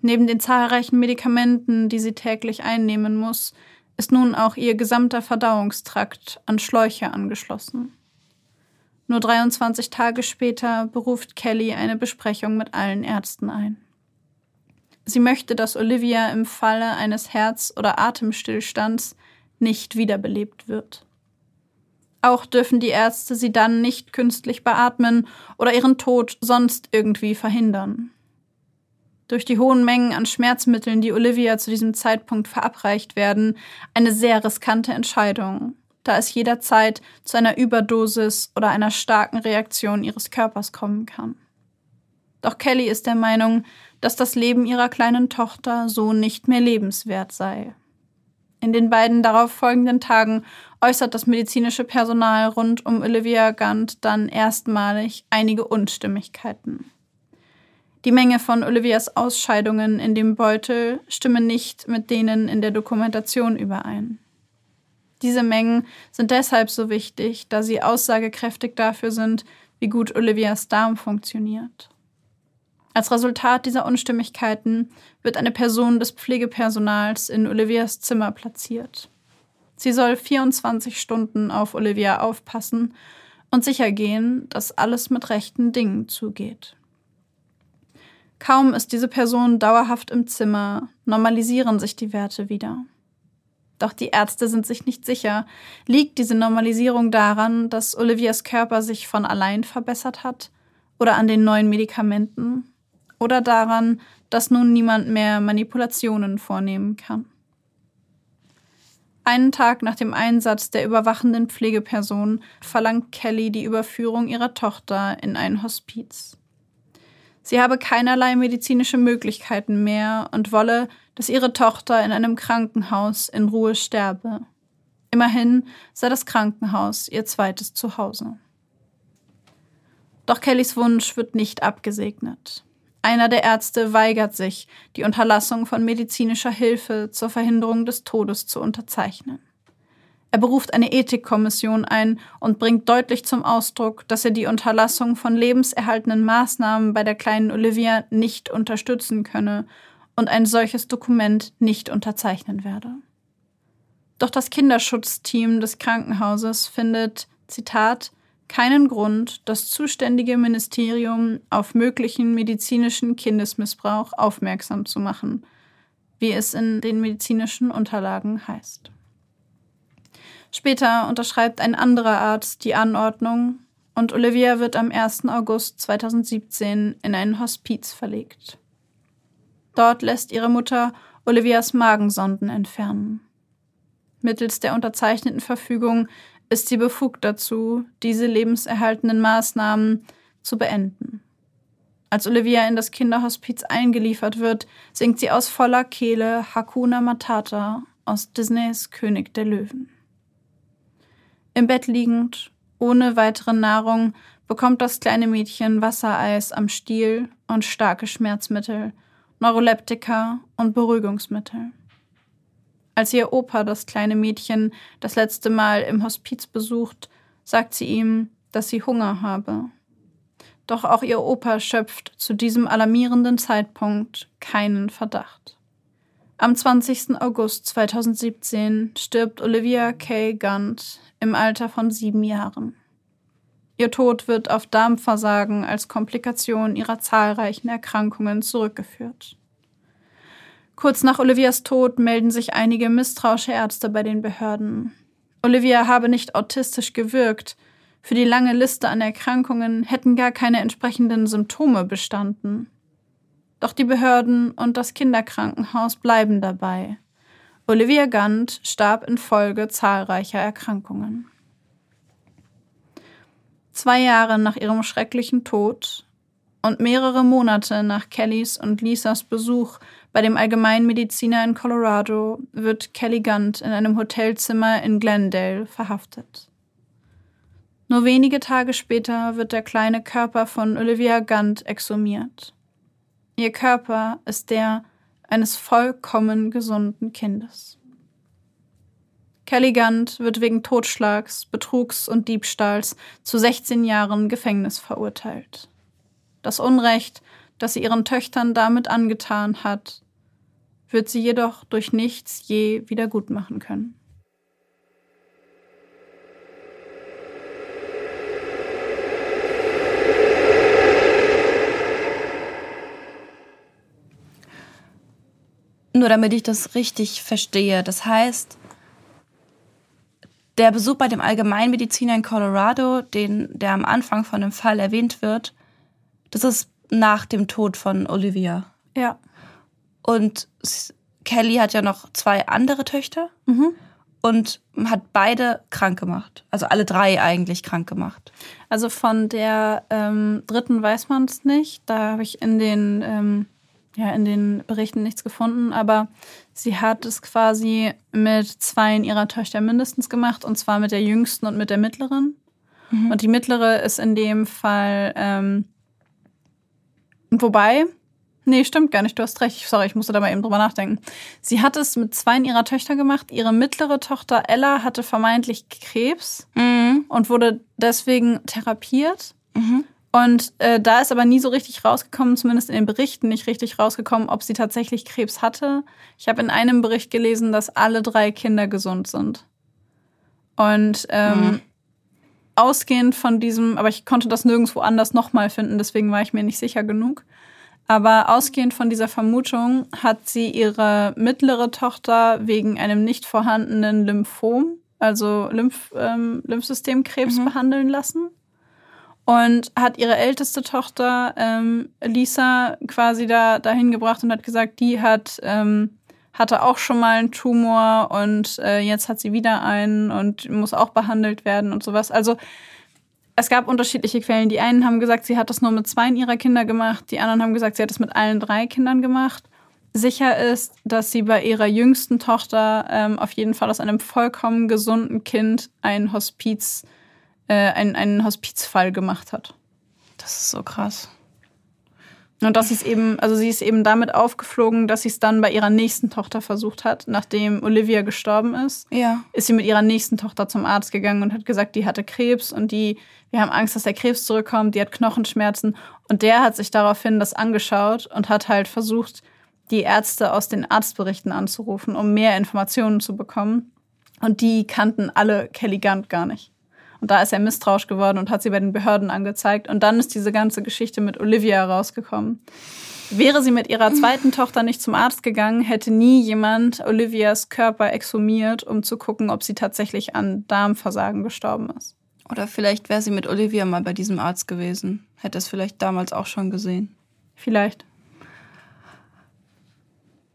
Neben den zahlreichen Medikamenten, die sie täglich einnehmen muss, ist nun auch ihr gesamter Verdauungstrakt an Schläuche angeschlossen. Nur 23 Tage später beruft Kelly eine Besprechung mit allen Ärzten ein. Sie möchte, dass Olivia im Falle eines Herz- oder Atemstillstands nicht wiederbelebt wird. Auch dürfen die Ärzte sie dann nicht künstlich beatmen oder ihren Tod sonst irgendwie verhindern. Durch die hohen Mengen an Schmerzmitteln, die Olivia zu diesem Zeitpunkt verabreicht werden, eine sehr riskante Entscheidung, da es jederzeit zu einer Überdosis oder einer starken Reaktion ihres Körpers kommen kann. Doch Kelly ist der Meinung, dass das Leben ihrer kleinen Tochter so nicht mehr lebenswert sei. In den beiden darauf folgenden Tagen äußert das medizinische Personal rund um Olivia Gant dann erstmalig einige Unstimmigkeiten. Die Menge von Olivias Ausscheidungen in dem Beutel stimmen nicht mit denen in der Dokumentation überein. Diese Mengen sind deshalb so wichtig, da sie aussagekräftig dafür sind, wie gut Olivias Darm funktioniert. Als Resultat dieser Unstimmigkeiten wird eine Person des Pflegepersonals in Olivias Zimmer platziert. Sie soll 24 Stunden auf Olivia aufpassen und sicher gehen, dass alles mit rechten Dingen zugeht. Kaum ist diese Person dauerhaft im Zimmer, normalisieren sich die Werte wieder. Doch die Ärzte sind sich nicht sicher. Liegt diese Normalisierung daran, dass Olivias Körper sich von allein verbessert hat? Oder an den neuen Medikamenten? oder daran, dass nun niemand mehr Manipulationen vornehmen kann. Einen Tag nach dem Einsatz der überwachenden Pflegeperson verlangt Kelly die Überführung ihrer Tochter in ein Hospiz. Sie habe keinerlei medizinische Möglichkeiten mehr und wolle, dass ihre Tochter in einem Krankenhaus in Ruhe sterbe. Immerhin sei das Krankenhaus ihr zweites Zuhause. Doch Kellys Wunsch wird nicht abgesegnet. Einer der Ärzte weigert sich, die Unterlassung von medizinischer Hilfe zur Verhinderung des Todes zu unterzeichnen. Er beruft eine Ethikkommission ein und bringt deutlich zum Ausdruck, dass er die Unterlassung von lebenserhaltenden Maßnahmen bei der kleinen Olivia nicht unterstützen könne und ein solches Dokument nicht unterzeichnen werde. Doch das Kinderschutzteam des Krankenhauses findet, Zitat, keinen Grund, das zuständige Ministerium auf möglichen medizinischen Kindesmissbrauch aufmerksam zu machen, wie es in den medizinischen Unterlagen heißt. Später unterschreibt ein anderer Arzt die Anordnung und Olivia wird am 1. August 2017 in ein Hospiz verlegt. Dort lässt ihre Mutter Olivias Magensonden entfernen. Mittels der unterzeichneten Verfügung ist sie befugt dazu, diese lebenserhaltenden Maßnahmen zu beenden. Als Olivia in das Kinderhospiz eingeliefert wird, singt sie aus voller Kehle Hakuna Matata aus Disneys König der Löwen. Im Bett liegend, ohne weitere Nahrung, bekommt das kleine Mädchen Wassereis am Stiel und starke Schmerzmittel, Neuroleptika und Beruhigungsmittel. Als ihr Opa das kleine Mädchen das letzte Mal im Hospiz besucht, sagt sie ihm, dass sie Hunger habe. Doch auch ihr Opa schöpft zu diesem alarmierenden Zeitpunkt keinen Verdacht. Am 20. August 2017 stirbt Olivia Kay Gunt im Alter von sieben Jahren. Ihr Tod wird auf Darmversagen als Komplikation ihrer zahlreichen Erkrankungen zurückgeführt. Kurz nach Olivias Tod melden sich einige misstrauische Ärzte bei den Behörden. Olivia habe nicht autistisch gewirkt. Für die lange Liste an Erkrankungen hätten gar keine entsprechenden Symptome bestanden. Doch die Behörden und das Kinderkrankenhaus bleiben dabei. Olivia Gant starb infolge zahlreicher Erkrankungen. Zwei Jahre nach ihrem schrecklichen Tod und mehrere Monate nach Kellys und Lisas Besuch bei dem Allgemeinmediziner in Colorado wird Kelly Gant in einem Hotelzimmer in Glendale verhaftet. Nur wenige Tage später wird der kleine Körper von Olivia Gant exhumiert. Ihr Körper ist der eines vollkommen gesunden Kindes. Kelly Gant wird wegen Totschlags, Betrugs und Diebstahls zu 16 Jahren Gefängnis verurteilt. Das Unrecht, das sie ihren Töchtern damit angetan hat, wird sie jedoch durch nichts je wiedergutmachen können. Nur damit ich das richtig verstehe. Das heißt, der Besuch bei dem Allgemeinmediziner in Colorado, den, der am Anfang von dem Fall erwähnt wird, das ist nach dem Tod von Olivia. Ja. Und Kelly hat ja noch zwei andere Töchter Mhm. und hat beide krank gemacht. Also alle drei eigentlich krank gemacht. Also von der ähm, dritten weiß man es nicht. Da habe ich in den, ähm, ja, in den Berichten nichts gefunden. Aber sie hat es quasi mit zwei ihrer Töchter mindestens gemacht. Und zwar mit der jüngsten und mit der mittleren. Und die mittlere ist in dem Fall, ähm, wobei, nee, stimmt gar nicht, du hast recht. Sorry, ich musste da mal eben drüber nachdenken. Sie hat es mit zwei ihrer Töchter gemacht. Ihre mittlere Tochter Ella hatte vermeintlich Krebs Mhm. und wurde deswegen therapiert. Mhm. Und äh, da ist aber nie so richtig rausgekommen, zumindest in den Berichten nicht richtig rausgekommen, ob sie tatsächlich Krebs hatte. Ich habe in einem Bericht gelesen, dass alle drei Kinder gesund sind. Und ähm, Mhm. ausgehend von diesem, aber ich konnte das nirgendwo anders nochmal finden, deswegen war ich mir nicht sicher genug. Aber ausgehend von dieser Vermutung hat sie ihre mittlere Tochter wegen einem nicht vorhandenen Lymphom, also Lymph, ähm, Lymphsystemkrebs, Mhm. behandeln lassen und hat ihre älteste Tochter ähm, Lisa quasi da dahin gebracht und hat gesagt, die hat ähm, hatte auch schon mal einen Tumor und äh, jetzt hat sie wieder einen und muss auch behandelt werden und sowas. Also es gab unterschiedliche Quellen. Die einen haben gesagt, sie hat das nur mit zwei ihrer Kinder gemacht. Die anderen haben gesagt, sie hat das mit allen drei Kindern gemacht. Sicher ist, dass sie bei ihrer jüngsten Tochter ähm, auf jeden Fall aus einem vollkommen gesunden Kind ein Hospiz, äh, einen, einen Hospizfall gemacht hat. Das ist so krass. Und dass sie es eben, also sie ist eben damit aufgeflogen, dass sie es dann bei ihrer nächsten Tochter versucht hat, nachdem Olivia gestorben ist. Ja. Ist sie mit ihrer nächsten Tochter zum Arzt gegangen und hat gesagt, die hatte Krebs und die, wir haben Angst, dass der Krebs zurückkommt, die hat Knochenschmerzen. Und der hat sich daraufhin das angeschaut und hat halt versucht, die Ärzte aus den Arztberichten anzurufen, um mehr Informationen zu bekommen. Und die kannten alle Kelly Gant gar nicht. Und da ist er misstrauisch geworden und hat sie bei den Behörden angezeigt. Und dann ist diese ganze Geschichte mit Olivia rausgekommen. Wäre sie mit ihrer zweiten Tochter nicht zum Arzt gegangen, hätte nie jemand Olivias Körper exhumiert, um zu gucken, ob sie tatsächlich an Darmversagen gestorben ist. Oder vielleicht wäre sie mit Olivia mal bei diesem Arzt gewesen. Hätte es vielleicht damals auch schon gesehen. Vielleicht.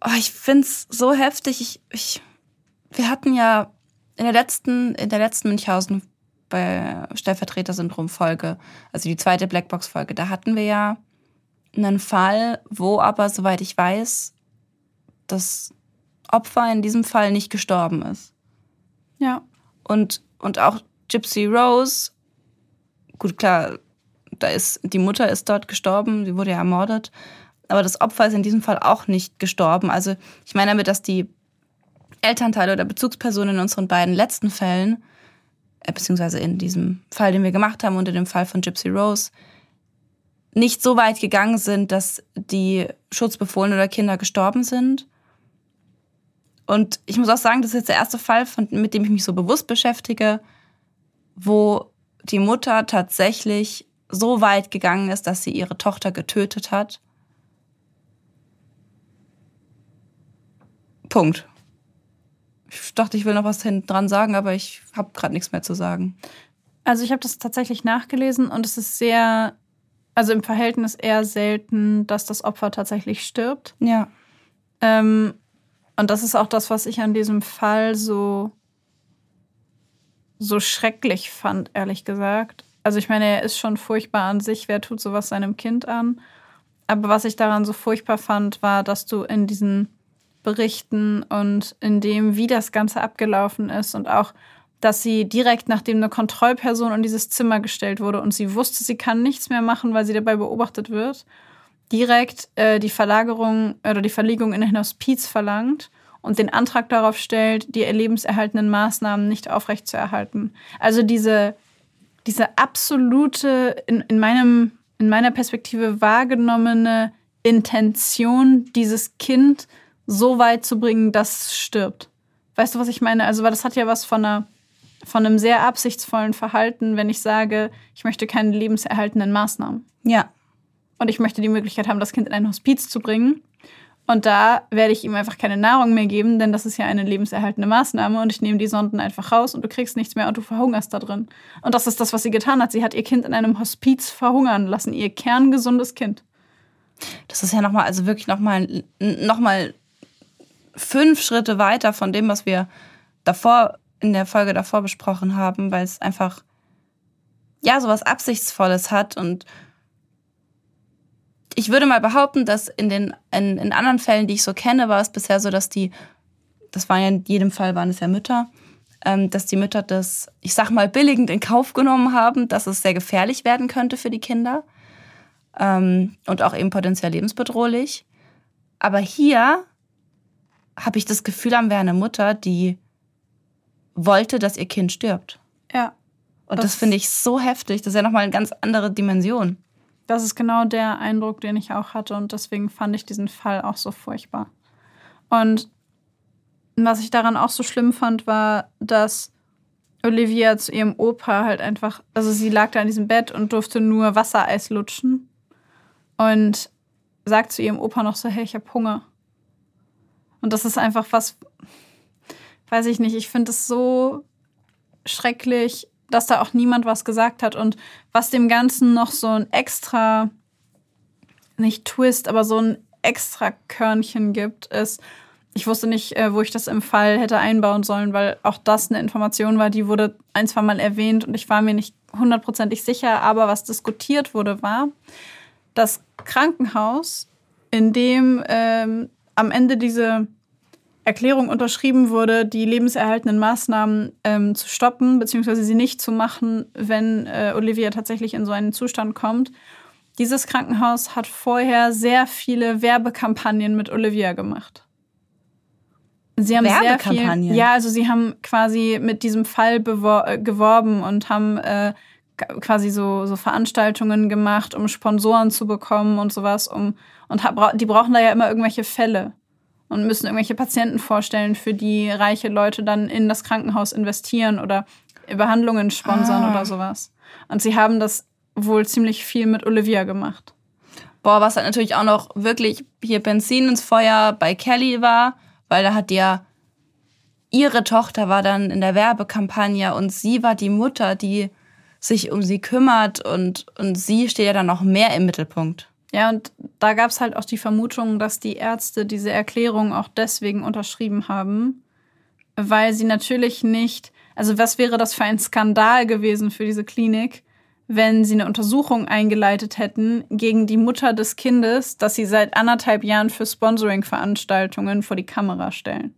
Oh, ich find's so heftig. Ich, ich, wir hatten ja in der letzten, in der letzten Münchhausen bei Stellvertreter-Syndrom-Folge, also die zweite Blackbox-Folge, da hatten wir ja einen Fall, wo aber, soweit ich weiß, das Opfer in diesem Fall nicht gestorben ist. Ja. Und, und auch Gypsy Rose, gut, klar, da ist, die Mutter ist dort gestorben, sie wurde ja ermordet. Aber das Opfer ist in diesem Fall auch nicht gestorben. Also ich meine damit, dass die Elternteile oder Bezugspersonen in unseren beiden letzten Fällen, beziehungsweise in diesem Fall, den wir gemacht haben, in dem Fall von Gypsy Rose, nicht so weit gegangen sind, dass die Schutzbefohlenen oder Kinder gestorben sind. Und ich muss auch sagen, das ist jetzt der erste Fall, von, mit dem ich mich so bewusst beschäftige, wo die Mutter tatsächlich so weit gegangen ist, dass sie ihre Tochter getötet hat. Punkt. Ich dachte, ich will noch was dran sagen, aber ich habe gerade nichts mehr zu sagen. Also ich habe das tatsächlich nachgelesen und es ist sehr, also im Verhältnis eher selten, dass das Opfer tatsächlich stirbt. Ja. Ähm, und das ist auch das, was ich an diesem Fall so, so schrecklich fand, ehrlich gesagt. Also ich meine, er ist schon furchtbar an sich. Wer tut sowas seinem Kind an? Aber was ich daran so furchtbar fand, war, dass du in diesen Berichten und in dem, wie das Ganze abgelaufen ist und auch, dass sie direkt nachdem eine Kontrollperson in dieses Zimmer gestellt wurde und sie wusste, sie kann nichts mehr machen, weil sie dabei beobachtet wird, direkt äh, die Verlagerung oder die Verlegung in ein Hospiz verlangt und den Antrag darauf stellt, die lebenserhaltenden Maßnahmen nicht aufrechtzuerhalten. Also diese, diese absolute, in, in, meinem, in meiner Perspektive wahrgenommene Intention, dieses Kind so weit zu bringen, dass es stirbt. Weißt du, was ich meine? Also, weil das hat ja was von einer von einem sehr absichtsvollen Verhalten, wenn ich sage, ich möchte keine lebenserhaltenden Maßnahmen. Ja. Und ich möchte die Möglichkeit haben, das Kind in ein Hospiz zu bringen. Und da werde ich ihm einfach keine Nahrung mehr geben, denn das ist ja eine lebenserhaltende Maßnahme und ich nehme die Sonden einfach raus und du kriegst nichts mehr und du verhungerst da drin. Und das ist das, was sie getan hat. Sie hat ihr Kind in einem Hospiz verhungern lassen, ihr kerngesundes Kind. Das ist ja nochmal, also wirklich nochmal noch mal fünf Schritte weiter von dem, was wir davor in der Folge davor besprochen haben, weil es einfach ja sowas Absichtsvolles hat und ich würde mal behaupten, dass in den in, in anderen Fällen, die ich so kenne, war es bisher so, dass die, das war ja in jedem Fall waren es ja Mütter, ähm, dass die Mütter das, ich sag mal, billigend in Kauf genommen haben, dass es sehr gefährlich werden könnte für die Kinder ähm, und auch eben potenziell lebensbedrohlich. Aber hier habe ich das Gefühl, haben wir eine Mutter, die wollte, dass ihr Kind stirbt. Ja. Und das, das finde ich so heftig. Das ist ja nochmal eine ganz andere Dimension. Das ist genau der Eindruck, den ich auch hatte. Und deswegen fand ich diesen Fall auch so furchtbar. Und was ich daran auch so schlimm fand, war, dass Olivia zu ihrem Opa halt einfach, also sie lag da in diesem Bett und durfte nur Wassereis lutschen. Und sagt zu ihrem Opa noch so, hey, ich habe Hunger. Und das ist einfach was, weiß ich nicht, ich finde es so schrecklich, dass da auch niemand was gesagt hat und was dem Ganzen noch so ein extra, nicht Twist, aber so ein extra Körnchen gibt, ist, ich wusste nicht, äh, wo ich das im Fall hätte einbauen sollen, weil auch das eine Information war, die wurde ein, zwei Mal erwähnt und ich war mir nicht hundertprozentig sicher, aber was diskutiert wurde, war, das Krankenhaus, in dem ähm, am Ende diese Erklärung unterschrieben wurde, die lebenserhaltenden Maßnahmen ähm, zu stoppen, beziehungsweise sie nicht zu machen, wenn äh, Olivia tatsächlich in so einen Zustand kommt. Dieses Krankenhaus hat vorher sehr viele Werbekampagnen mit Olivia gemacht. Sie haben sehr viel, ja, also sie haben quasi mit diesem Fall geworben und haben äh, quasi so, so Veranstaltungen gemacht, um Sponsoren zu bekommen und sowas, um und die brauchen da ja immer irgendwelche Fälle und müssen irgendwelche Patienten vorstellen, für die reiche Leute dann in das Krankenhaus investieren oder Behandlungen sponsern ah. oder sowas. Und sie haben das wohl ziemlich viel mit Olivia gemacht. Boah, was halt natürlich auch noch wirklich hier Benzin ins Feuer bei Kelly war, weil da hat ja ihre Tochter war dann in der Werbekampagne und sie war die Mutter, die sich um sie kümmert und, und sie steht ja dann noch mehr im Mittelpunkt. Ja, und da gab es halt auch die Vermutung, dass die Ärzte diese Erklärung auch deswegen unterschrieben haben, weil sie natürlich nicht, also was wäre das für ein Skandal gewesen für diese Klinik, wenn sie eine Untersuchung eingeleitet hätten gegen die Mutter des Kindes, das sie seit anderthalb Jahren für Sponsoring-Veranstaltungen vor die Kamera stellen.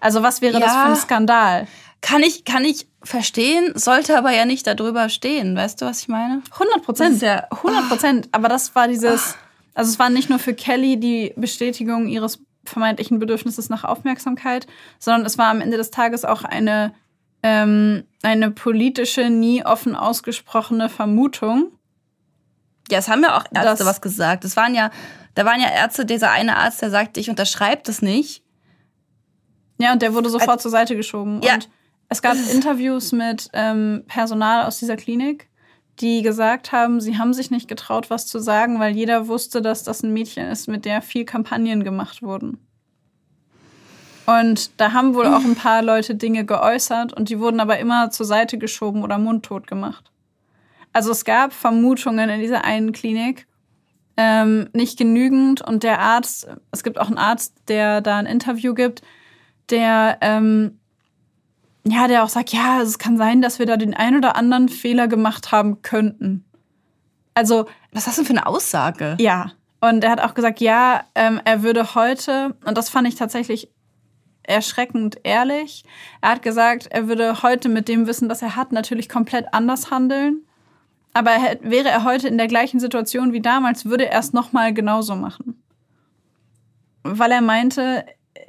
Also was wäre ja. das für ein Skandal? Kann ich, kann ich verstehen, sollte aber ja nicht darüber stehen. Weißt du, was ich meine? 100 Prozent. Ja 100 Prozent. Aber das war dieses, also es war nicht nur für Kelly die Bestätigung ihres vermeintlichen Bedürfnisses nach Aufmerksamkeit, sondern es war am Ende des Tages auch eine, ähm, eine politische, nie offen ausgesprochene Vermutung. Ja, es haben ja auch Ärzte was gesagt. Es waren ja, da waren ja Ärzte, dieser eine Arzt, der sagte, ich unterschreibe das nicht Ja, und der wurde sofort Als, zur Seite geschoben. Ja. Und es gab Interviews mit ähm, Personal aus dieser Klinik, die gesagt haben, sie haben sich nicht getraut, was zu sagen, weil jeder wusste, dass das ein Mädchen ist, mit der viel Kampagnen gemacht wurden. Und da haben wohl auch ein paar Leute Dinge geäußert und die wurden aber immer zur Seite geschoben oder mundtot gemacht. Also es gab Vermutungen in dieser einen Klinik, ähm, nicht genügend. Und der Arzt, es gibt auch einen Arzt, der da ein Interview gibt, der ähm, ja, der auch sagt, ja, es kann sein, dass wir da den ein oder anderen Fehler gemacht haben könnten. Also, was das denn für eine Aussage? Ja. Und er hat auch gesagt, ja, ähm, er würde heute, und das fand ich tatsächlich erschreckend ehrlich. Er hat gesagt, er würde heute mit dem Wissen, das er hat, natürlich komplett anders handeln. Aber er, wäre er heute in der gleichen Situation wie damals, würde er es nochmal genauso machen. Weil er meinte,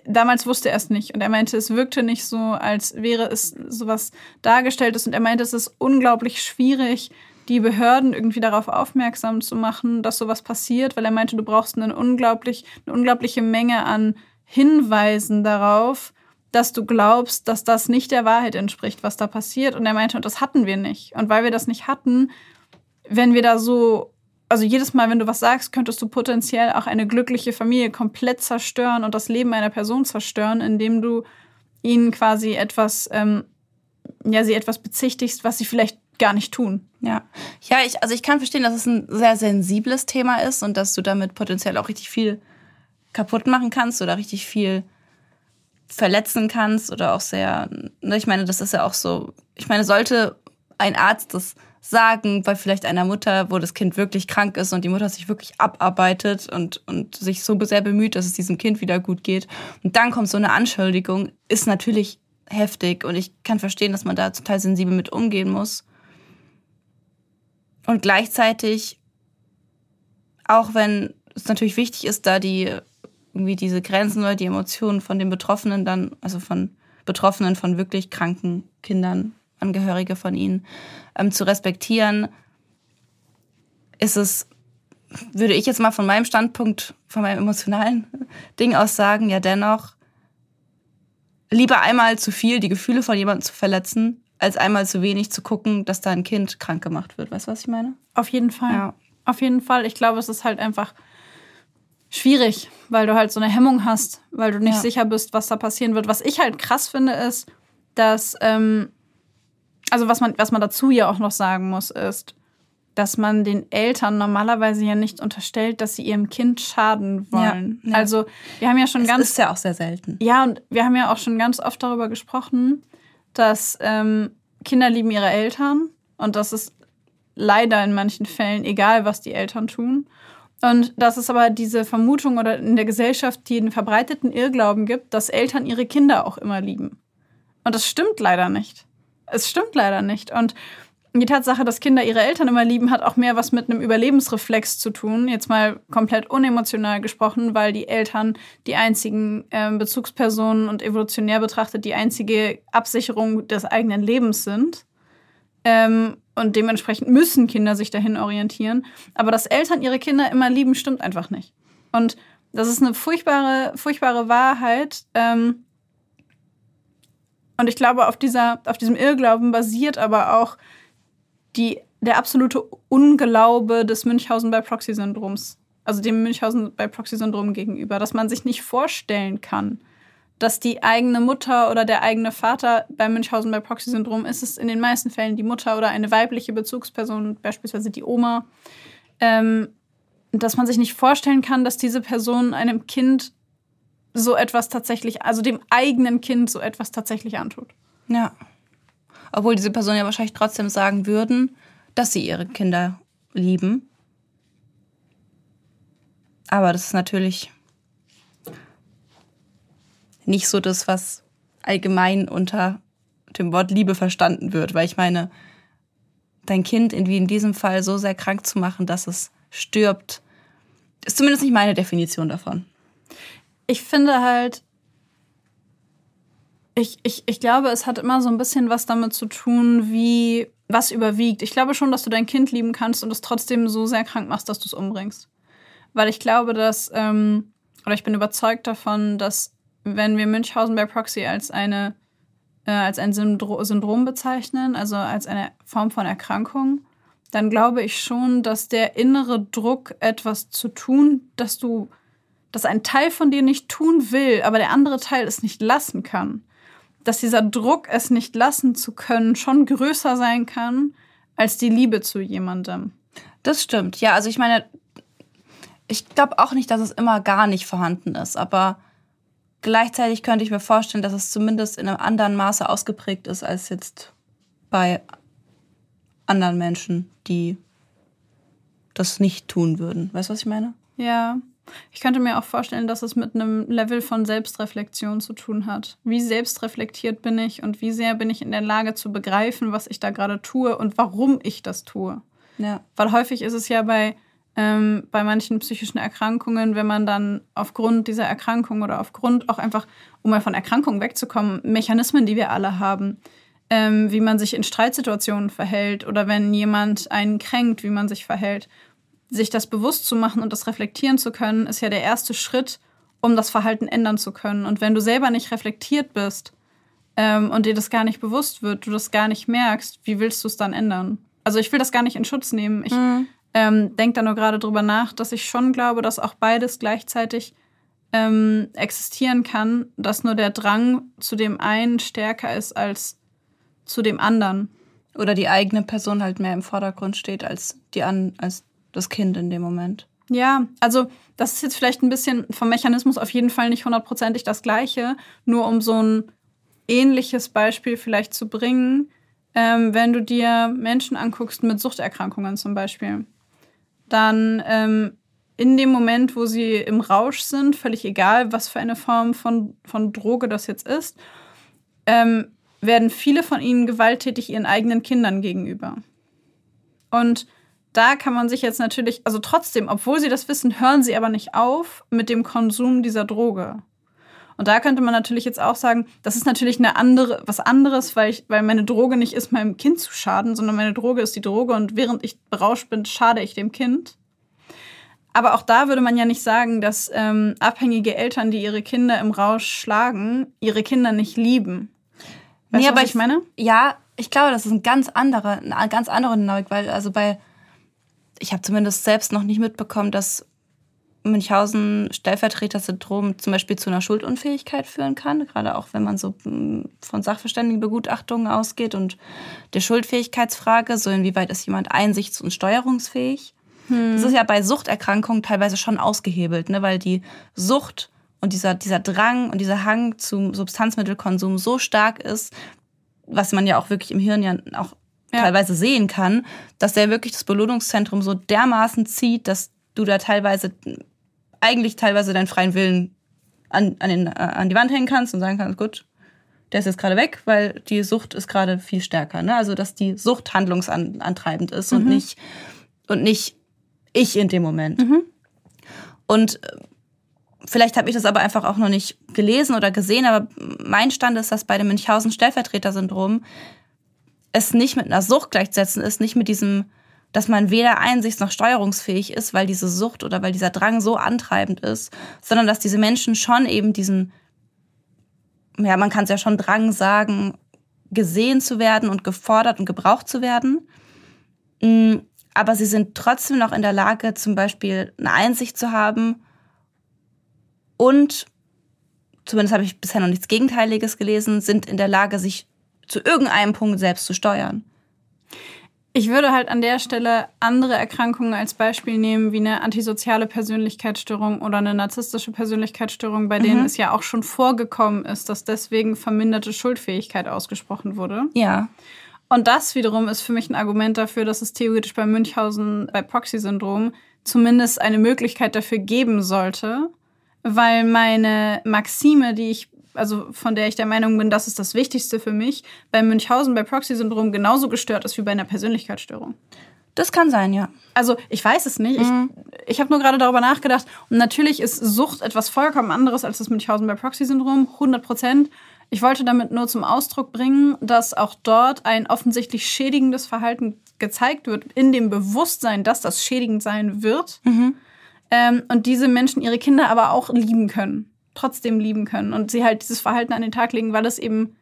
damals wusste er es nicht. Und er meinte, es wirkte nicht so, als wäre es sowas dargestelltes. Und er meinte, es ist unglaublich schwierig, die Behörden irgendwie darauf aufmerksam zu machen, dass sowas passiert, weil er meinte, du brauchst eine, unglaublich, eine unglaubliche Menge an Hinweisen darauf, dass du glaubst, dass das nicht der Wahrheit entspricht, was da passiert. Und er meinte, und das hatten wir nicht. Und weil wir das nicht hatten, wenn wir da so, also jedes Mal, wenn du was sagst, könntest du potenziell auch eine glückliche Familie komplett zerstören und das Leben einer Person zerstören, indem du ihnen quasi etwas, ähm, ja, sie etwas bezichtigst, was sie vielleicht gar nicht tun. Ja. Ja, ich, also ich kann verstehen, dass es ein sehr sensibles Thema ist und dass du damit potenziell auch richtig viel kaputt machen kannst oder richtig viel verletzen kannst oder auch sehr, ne, ich meine, das ist ja auch so, ich meine, sollte ein Arzt das sagen, bei vielleicht einer Mutter, wo das Kind wirklich krank ist und die Mutter sich wirklich abarbeitet und, und sich so sehr bemüht, dass es diesem Kind wieder gut geht. Und dann kommt so eine Anschuldigung, ist natürlich heftig und ich kann verstehen, dass man da total sensibel mit umgehen muss. Und gleichzeitig, auch wenn es natürlich wichtig ist, da die irgendwie diese Grenzen oder die Emotionen von den Betroffenen dann, also von Betroffenen von wirklich kranken Kindern, Angehörige von ihnen, ähm, zu respektieren, ist es, würde ich jetzt mal von meinem Standpunkt, von meinem emotionalen Ding aus sagen, ja dennoch, lieber einmal zu viel die Gefühle von jemandem zu verletzen, als einmal zu wenig zu gucken, dass da ein Kind krank gemacht wird. Weißt du, was ich meine? Auf jeden Fall. Ja. Auf jeden Fall. Ich glaube, es ist halt einfach schwierig, weil du halt so eine Hemmung hast, weil du nicht ja. sicher bist, was da passieren wird. Was ich halt krass finde, ist, dass, ähm, also was man, was man dazu ja auch noch sagen muss, ist, dass man den Eltern normalerweise ja nicht unterstellt, dass sie ihrem Kind schaden wollen. Ja, ja. Also wir haben ja schon das ganz. Das ist ja auch sehr selten. Ja, und wir haben ja auch schon ganz oft darüber gesprochen, dass ähm, Kinder lieben ihre Eltern und das ist leider in manchen Fällen egal, was die Eltern tun. Und dass es aber diese Vermutung oder in der Gesellschaft den verbreiteten Irrglauben gibt, dass Eltern ihre Kinder auch immer lieben. Und das stimmt leider nicht. Es stimmt leider nicht. Und die Tatsache, dass Kinder ihre Eltern immer lieben, hat auch mehr was mit einem Überlebensreflex zu tun. Jetzt mal komplett unemotional gesprochen, weil die Eltern die einzigen äh, Bezugspersonen und evolutionär betrachtet die einzige Absicherung des eigenen Lebens sind. Ähm, und dementsprechend müssen Kinder sich dahin orientieren. Aber dass Eltern ihre Kinder immer lieben, stimmt einfach nicht. Und das ist eine furchtbare, furchtbare Wahrheit. Ähm, und ich glaube, auf, dieser, auf diesem Irrglauben basiert aber auch die, der absolute Unglaube des Münchhausen bei Proxy-Syndroms. Also dem Münchhausen bei Proxy-Syndrom gegenüber, dass man sich nicht vorstellen kann, dass die eigene Mutter oder der eigene Vater bei Münchhausen bei Proxy-Syndrom ist es in den meisten Fällen die Mutter oder eine weibliche Bezugsperson, beispielsweise die Oma, ähm, dass man sich nicht vorstellen kann, dass diese Person einem Kind so etwas tatsächlich, also dem eigenen Kind so etwas tatsächlich antut. Ja. Obwohl diese Personen ja wahrscheinlich trotzdem sagen würden, dass sie ihre Kinder lieben. Aber das ist natürlich nicht so das, was allgemein unter dem Wort Liebe verstanden wird. Weil ich meine, dein Kind irgendwie in diesem Fall so sehr krank zu machen, dass es stirbt, ist zumindest nicht meine Definition davon. Ich finde halt, ich, ich, ich glaube, es hat immer so ein bisschen was damit zu tun, wie was überwiegt. Ich glaube schon, dass du dein Kind lieben kannst und es trotzdem so sehr krank machst, dass du es umbringst. Weil ich glaube, dass, ähm, oder ich bin überzeugt davon, dass wenn wir Münchhausen bei Proxy als eine äh, als ein Syndro Syndrom bezeichnen, also als eine Form von Erkrankung, dann glaube ich schon, dass der innere Druck, etwas zu tun, dass du, dass ein Teil von dir nicht tun will, aber der andere Teil es nicht lassen kann, dass dieser Druck, es nicht lassen zu können, schon größer sein kann als die Liebe zu jemandem. Das stimmt. Ja, also ich meine, ich glaube auch nicht, dass es immer gar nicht vorhanden ist, aber gleichzeitig könnte ich mir vorstellen, dass es zumindest in einem anderen Maße ausgeprägt ist als jetzt bei anderen Menschen, die das nicht tun würden. Weißt du, was ich meine? Ja. Ich könnte mir auch vorstellen, dass es mit einem Level von Selbstreflexion zu tun hat. Wie selbstreflektiert bin ich und wie sehr bin ich in der Lage zu begreifen, was ich da gerade tue und warum ich das tue. Ja. Weil häufig ist es ja bei, ähm, bei manchen psychischen Erkrankungen, wenn man dann aufgrund dieser Erkrankung oder aufgrund auch einfach, um mal von Erkrankungen wegzukommen, Mechanismen, die wir alle haben, ähm, wie man sich in Streitsituationen verhält oder wenn jemand einen kränkt, wie man sich verhält. Sich das bewusst zu machen und das reflektieren zu können, ist ja der erste Schritt, um das Verhalten ändern zu können. Und wenn du selber nicht reflektiert bist ähm, und dir das gar nicht bewusst wird, du das gar nicht merkst, wie willst du es dann ändern? Also ich will das gar nicht in Schutz nehmen. Ich mhm. ähm, denke da nur gerade drüber nach, dass ich schon glaube, dass auch beides gleichzeitig ähm, existieren kann, dass nur der Drang zu dem einen stärker ist als zu dem anderen. Oder die eigene Person halt mehr im Vordergrund steht als, die an, als das Kind in dem Moment. Ja, also das ist jetzt vielleicht ein bisschen vom Mechanismus auf jeden Fall nicht hundertprozentig das gleiche, nur um so ein ähnliches Beispiel vielleicht zu bringen, ähm, wenn du dir Menschen anguckst mit Suchterkrankungen zum Beispiel, dann ähm, in dem Moment, wo sie im Rausch sind, völlig egal, was für eine Form von, von Droge das jetzt ist, ähm, werden viele von ihnen gewalttätig ihren eigenen Kindern gegenüber. Und da kann man sich jetzt natürlich, also trotzdem, obwohl sie das wissen, hören sie aber nicht auf mit dem Konsum dieser Droge. Und da könnte man natürlich jetzt auch sagen, das ist natürlich eine andere, was anderes, weil, ich, weil meine Droge nicht ist, meinem Kind zu schaden, sondern meine Droge ist die Droge und während ich berauscht bin, schade ich dem Kind. Aber auch da würde man ja nicht sagen, dass ähm, abhängige Eltern, die ihre Kinder im Rausch schlagen, ihre Kinder nicht lieben. Weißt nee, du, aber ich meine? Ja, ich glaube, das ist ein ganz anderer, eine ganz andere Dynamik, weil also bei, ich habe zumindest selbst noch nicht mitbekommen, dass Münchhausen Stellvertreter-Syndrom zum Beispiel zu einer Schuldunfähigkeit führen kann, gerade auch wenn man so hm, von Sachverständigenbegutachtungen ausgeht und der Schuldfähigkeitsfrage, so inwieweit ist jemand einsichts- und steuerungsfähig. Hm. Das ist ja bei Suchterkrankungen teilweise schon ausgehebelt, ne, weil die Sucht und dieser, dieser Drang und dieser Hang zum Substanzmittelkonsum so stark ist, was man ja auch wirklich im Hirn ja auch ja. teilweise sehen kann, dass der wirklich das Belohnungszentrum so dermaßen zieht, dass du da teilweise, eigentlich teilweise deinen freien Willen an, an, den, äh, an die Wand hängen kannst und sagen kannst, gut, der ist jetzt gerade weg, weil die Sucht ist gerade viel stärker. Ne? Also dass die Sucht handlungsantreibend ist mhm. und nicht und nicht ich in dem Moment. Mhm. Und äh, vielleicht habe ich das aber einfach auch noch nicht gelesen oder gesehen, aber mein Stand ist, dass bei dem Münchhausen-Stellvertreter-Syndrom es nicht mit einer Sucht gleichzusetzen ist, nicht mit diesem, dass man weder einsichts- noch steuerungsfähig ist, weil diese Sucht oder weil dieser Drang so antreibend ist, sondern dass diese Menschen schon eben diesen, ja, man kann es ja schon Drang sagen, gesehen zu werden und gefordert und gebraucht zu werden. Mm, aber sie sind trotzdem noch in der Lage, zum Beispiel eine Einsicht zu haben und, zumindest habe ich bisher noch nichts Gegenteiliges gelesen, sind in der Lage, sich zu irgendeinem Punkt selbst zu steuern. Ich würde halt an der Stelle andere Erkrankungen als Beispiel nehmen, wie eine antisoziale Persönlichkeitsstörung oder eine narzisstische Persönlichkeitsstörung, bei denen mhm. es ja auch schon vorgekommen ist, dass deswegen verminderte Schuldfähigkeit ausgesprochen wurde. Ja. Und das wiederum ist für mich ein Argument dafür, dass es theoretisch bei Münchhausen, bei Proxy-Syndrom, zumindest eine Möglichkeit dafür geben sollte, weil meine Maxime, die ich, also von der ich der Meinung bin, das ist das Wichtigste für mich, bei Münchhausen, bei Proxy-Syndrom genauso gestört ist wie bei einer Persönlichkeitsstörung. Das kann sein, ja. Also ich weiß es nicht. Mhm. Ich, ich habe nur gerade darüber nachgedacht. Und natürlich ist Sucht etwas vollkommen anderes als das Münchhausen bei Proxy-Syndrom, 100 Prozent. Ich wollte damit nur zum Ausdruck bringen, dass auch dort ein offensichtlich schädigendes Verhalten gezeigt wird, in dem Bewusstsein, dass das schädigend sein wird. Mhm ähm, und diese Menschen ihre Kinder aber auch lieben können. Trotzdem lieben können und sie halt dieses Verhalten an den Tag legen, weil es eben,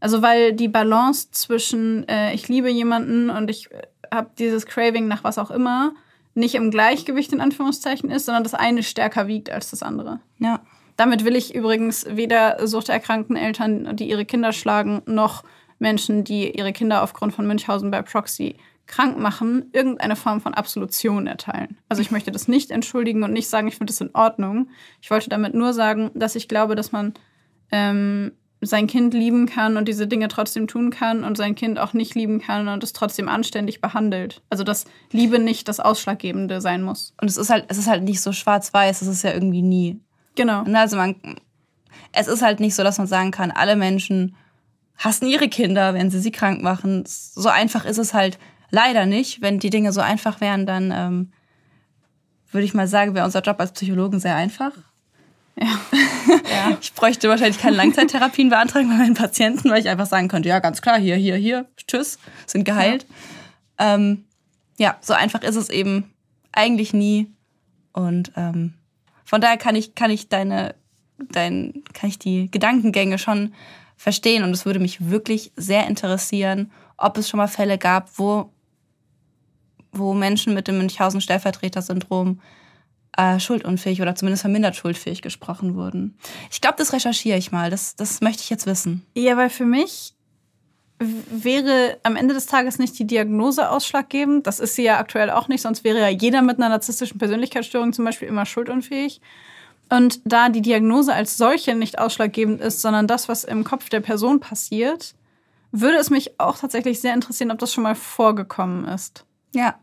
also weil die Balance zwischen äh, ich liebe jemanden und ich äh, habe dieses Craving nach was auch immer nicht im Gleichgewicht in Anführungszeichen ist, sondern das eine stärker wiegt als das andere. Ja. Damit will ich übrigens weder suchterkrankten Eltern, die ihre Kinder schlagen, noch Menschen, die ihre Kinder aufgrund von Münchhausen bei Proxy krank machen, irgendeine Form von Absolution erteilen. Also ich möchte das nicht entschuldigen und nicht sagen, ich finde das in Ordnung. Ich wollte damit nur sagen, dass ich glaube, dass man ähm, sein Kind lieben kann und diese Dinge trotzdem tun kann und sein Kind auch nicht lieben kann und es trotzdem anständig behandelt. Also dass Liebe nicht das Ausschlaggebende sein muss. Und es ist halt, es ist halt nicht so schwarz-weiß, es ist ja irgendwie nie. Genau. Also man, es ist halt nicht so, dass man sagen kann, alle Menschen hassen ihre Kinder, wenn sie sie krank machen. So einfach ist es halt leider nicht. Wenn die Dinge so einfach wären, dann ähm, würde ich mal sagen, wäre unser Job als Psychologen sehr einfach. Ja. ja. Ich bräuchte wahrscheinlich keine Langzeittherapien beantragen bei meinen Patienten, weil ich einfach sagen könnte, ja, ganz klar, hier, hier, hier, tschüss, sind geheilt. Ja, ähm, ja so einfach ist es eben eigentlich nie. Und ähm, von daher kann ich, kann ich deine, dein, kann ich die Gedankengänge schon verstehen. Und es würde mich wirklich sehr interessieren, ob es schon mal Fälle gab, wo, wo Menschen mit dem Münchhausen-Stellvertreter-Syndrom äh, schuldunfähig oder zumindest vermindert schuldfähig gesprochen wurden. Ich glaube, das recherchiere ich mal. Das, das möchte ich jetzt wissen. Ja, weil für mich wäre am Ende des Tages nicht die Diagnose ausschlaggebend. Das ist sie ja aktuell auch nicht, sonst wäre ja jeder mit einer narzisstischen Persönlichkeitsstörung zum Beispiel immer schuldunfähig. Und da die Diagnose als solche nicht ausschlaggebend ist, sondern das, was im Kopf der Person passiert, würde es mich auch tatsächlich sehr interessieren, ob das schon mal vorgekommen ist. Ja.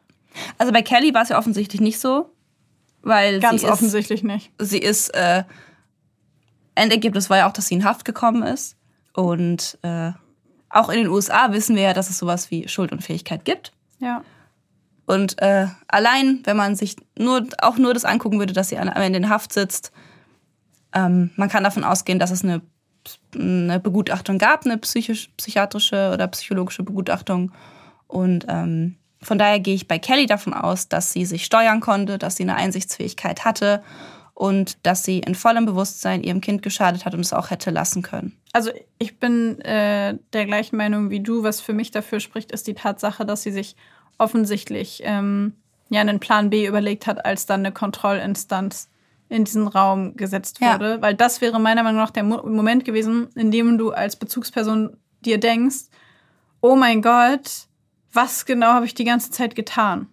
Also bei Kelly war es ja offensichtlich nicht so, weil ganz sie offensichtlich ist, nicht. Sie ist äh, Endergebnis war ja auch, dass sie in Haft gekommen ist und äh, auch in den USA wissen wir ja, dass es sowas wie Schuldunfähigkeit gibt. Ja. Und äh, allein, wenn man sich nur, auch nur das angucken würde, dass sie am Ende in Haft sitzt, ähm, man kann davon ausgehen, dass es eine, eine Begutachtung gab, eine psychisch, psychiatrische oder psychologische Begutachtung. Und ähm, von daher gehe ich bei Kelly davon aus, dass sie sich steuern konnte, dass sie eine Einsichtsfähigkeit hatte und dass sie in vollem Bewusstsein ihrem Kind geschadet hat und es auch hätte lassen können. Also ich bin äh, der gleichen Meinung wie du. Was für mich dafür spricht, ist die Tatsache, dass sie sich offensichtlich ähm, ja einen Plan B überlegt hat, als dann eine Kontrollinstanz in diesen Raum gesetzt wurde. Ja. Weil das wäre meiner Meinung nach der Mo Moment gewesen, in dem du als Bezugsperson dir denkst, oh mein Gott, was genau habe ich die ganze Zeit getan?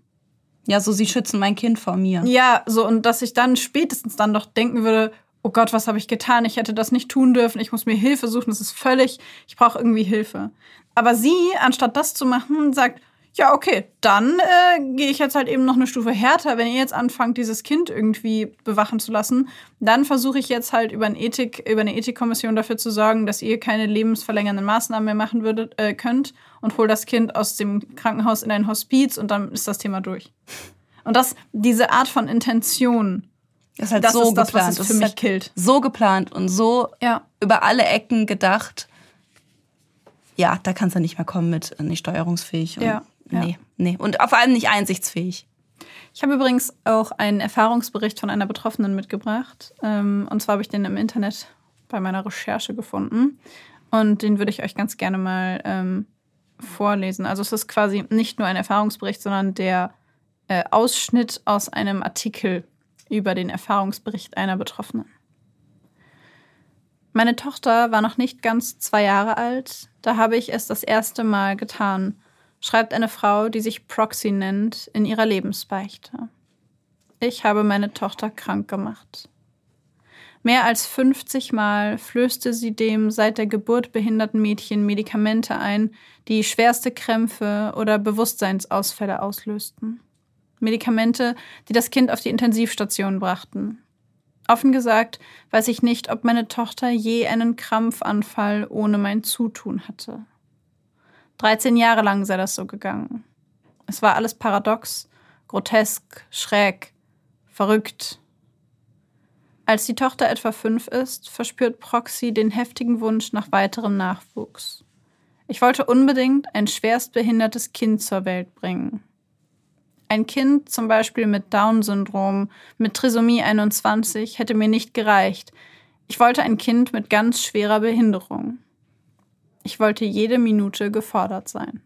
Ja, so sie schützen mein Kind vor mir. Ja, so und dass ich dann spätestens dann doch denken würde, oh Gott, was habe ich getan? Ich hätte das nicht tun dürfen. Ich muss mir Hilfe suchen. Das ist völlig, ich brauche irgendwie Hilfe. Aber sie, anstatt das zu machen, sagt, ja, okay, dann äh, gehe ich jetzt halt eben noch eine Stufe härter. Wenn ihr jetzt anfangt, dieses Kind irgendwie bewachen zu lassen, dann versuche ich jetzt halt über, ein Ethik, über eine Ethikkommission dafür zu sorgen, dass ihr keine lebensverlängernden Maßnahmen mehr machen würdet, äh, könnt und hol das Kind aus dem Krankenhaus in ein Hospiz und dann ist das Thema durch. Und das, diese Art von Intention, das ist halt das so ist das, geplant. Was es für mich halt killt. So geplant und so ja. über alle Ecken gedacht. Ja, da kannst du nicht mehr kommen mit äh, nicht steuerungsfähig. ja. Nee, ja. nee. Und vor allem nicht einsichtsfähig. Ich habe übrigens auch einen Erfahrungsbericht von einer Betroffenen mitgebracht. Ähm, und zwar habe ich den im Internet bei meiner Recherche gefunden. Und den würde ich euch ganz gerne mal ähm, vorlesen. Also es ist quasi nicht nur ein Erfahrungsbericht, sondern der äh, Ausschnitt aus einem Artikel über den Erfahrungsbericht einer Betroffenen. Meine Tochter war noch nicht ganz zwei Jahre alt. Da habe ich es das erste Mal getan schreibt eine Frau, die sich Proxy nennt, in ihrer Lebensbeichte. Ich habe meine Tochter krank gemacht. Mehr als 50 Mal flößte sie dem seit der Geburt behinderten Mädchen Medikamente ein, die schwerste Krämpfe oder Bewusstseinsausfälle auslösten. Medikamente, die das Kind auf die Intensivstation brachten. Offen gesagt weiß ich nicht, ob meine Tochter je einen Krampfanfall ohne mein Zutun hatte. 13 Jahre lang sei das so gegangen. Es war alles paradox, grotesk, schräg, verrückt. Als die Tochter etwa fünf ist, verspürt Proxy den heftigen Wunsch nach weiterem Nachwuchs. Ich wollte unbedingt ein schwerstbehindertes Kind zur Welt bringen. Ein Kind zum Beispiel mit Down-Syndrom, mit Trisomie 21, hätte mir nicht gereicht. Ich wollte ein Kind mit ganz schwerer Behinderung. Ich wollte jede Minute gefordert sein.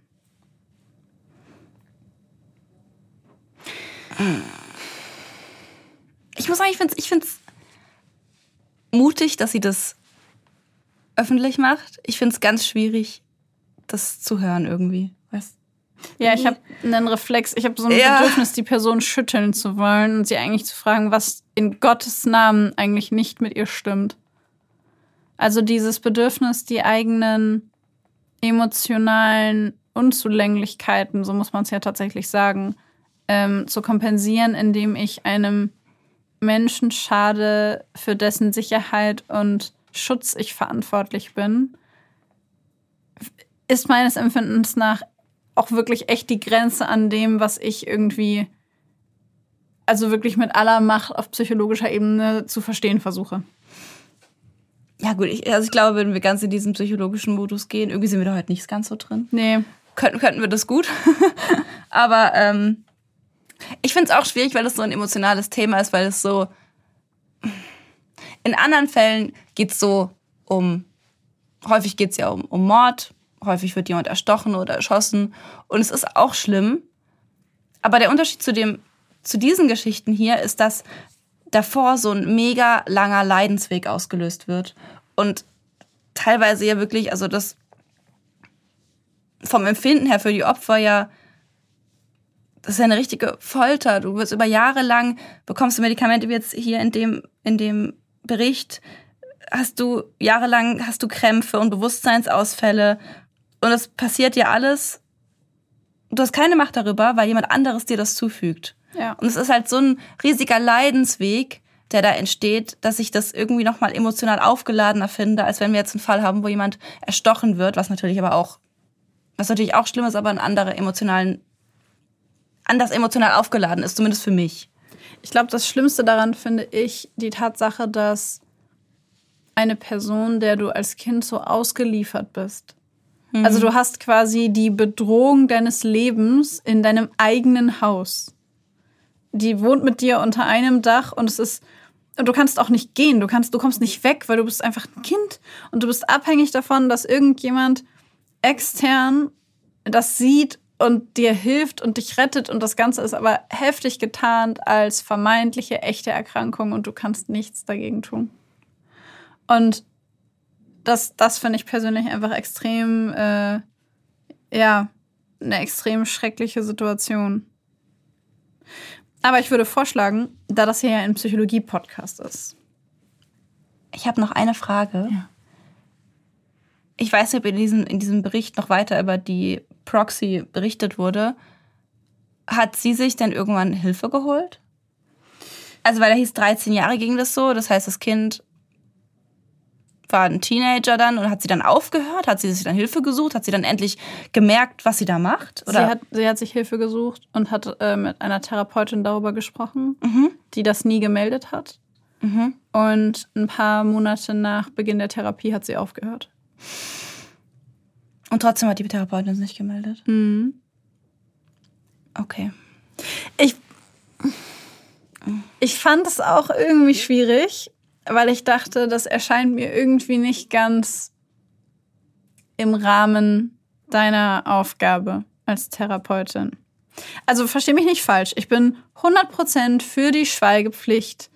Ich muss sagen, ich finde es ich find's mutig, dass sie das öffentlich macht. Ich finde es ganz schwierig, das zu hören irgendwie. Weißt? Ja, ich habe einen Reflex, ich habe so ein Ja. Bedürfnis, die Person schütteln zu wollen und sie eigentlich zu fragen, was in Gottes Namen eigentlich nicht mit ihr stimmt. Also dieses Bedürfnis, die eigenen emotionalen Unzulänglichkeiten, so muss man es ja tatsächlich sagen, ähm, zu kompensieren, indem ich einem Menschen schade, für dessen Sicherheit und Schutz ich verantwortlich bin, ist meines Empfindens nach auch wirklich echt die Grenze an dem, was ich irgendwie, also wirklich mit aller Macht auf psychologischer Ebene zu verstehen versuche. Ja, gut, ich, also ich glaube, wenn wir ganz in diesen psychologischen Modus gehen, irgendwie sind wir da heute nicht ganz so drin. Nee. Könnten, könnten wir das gut. Aber ähm, ich finde es auch schwierig, weil es so ein emotionales Thema ist, weil es so. In anderen Fällen geht es so um. Häufig geht es ja um, um Mord, häufig wird jemand erstochen oder erschossen. Und es ist auch schlimm. Aber der Unterschied zu, dem, zu diesen Geschichten hier ist, dass davor so ein mega langer Leidensweg ausgelöst wird. Und teilweise ja wirklich, also das vom Empfinden her für die Opfer ja, das ist ja eine richtige Folter. Du wirst über Jahre lang, bekommst du Medikamente, wie jetzt hier in dem, in dem Bericht, hast du jahrelang, hast du Krämpfe und Bewusstseinsausfälle. Und das passiert ja alles. Du hast keine Macht darüber, weil jemand anderes dir das zufügt. Ja. Und es ist halt so ein riesiger Leidensweg, der da entsteht, dass ich das irgendwie nochmal emotional aufgeladener finde, als wenn wir jetzt einen Fall haben, wo jemand erstochen wird, was natürlich aber auch, was natürlich auch schlimm ist, aber ein anderer emotionalen, anders emotional aufgeladen ist, zumindest für mich. Ich glaube, das Schlimmste daran finde ich die Tatsache, dass eine Person, der du als Kind so ausgeliefert bist. Also du hast quasi die Bedrohung deines Lebens in deinem eigenen Haus. Die wohnt mit dir unter einem Dach und es ist und du kannst auch nicht gehen, du kannst du kommst nicht weg, weil du bist einfach ein Kind und du bist abhängig davon, dass irgendjemand extern das sieht und dir hilft und dich rettet und das Ganze ist aber heftig getarnt als vermeintliche echte Erkrankung und du kannst nichts dagegen tun. Und das, das finde ich persönlich einfach extrem, äh, ja, eine extrem schreckliche Situation. Aber ich würde vorschlagen, da das hier ja ein Psychologie-Podcast ist. Ich habe noch eine Frage. Ja. Ich weiß nicht, ob in diesem, in diesem Bericht noch weiter über die Proxy berichtet wurde. Hat sie sich denn irgendwann Hilfe geholt? Also, weil da hieß 13 Jahre ging das so. Das heißt, das Kind war ein Teenager dann und hat sie dann aufgehört? Hat sie sich dann Hilfe gesucht? Hat sie dann endlich gemerkt, was sie da macht? Sie hat, sie hat sich Hilfe gesucht und hat äh, mit einer Therapeutin darüber gesprochen, die das nie gemeldet hat. Und ein paar Monate nach Beginn der Therapie hat sie aufgehört. und trotzdem hat die Therapeutin es nicht gemeldet. Mhm. Okay. Ich, ich fand es auch irgendwie schwierig, weil ich dachte, das erscheint mir irgendwie nicht ganz im Rahmen deiner Aufgabe als Therapeutin. Also verstehe mich nicht falsch. Ich bin 100% für die Schweigepflicht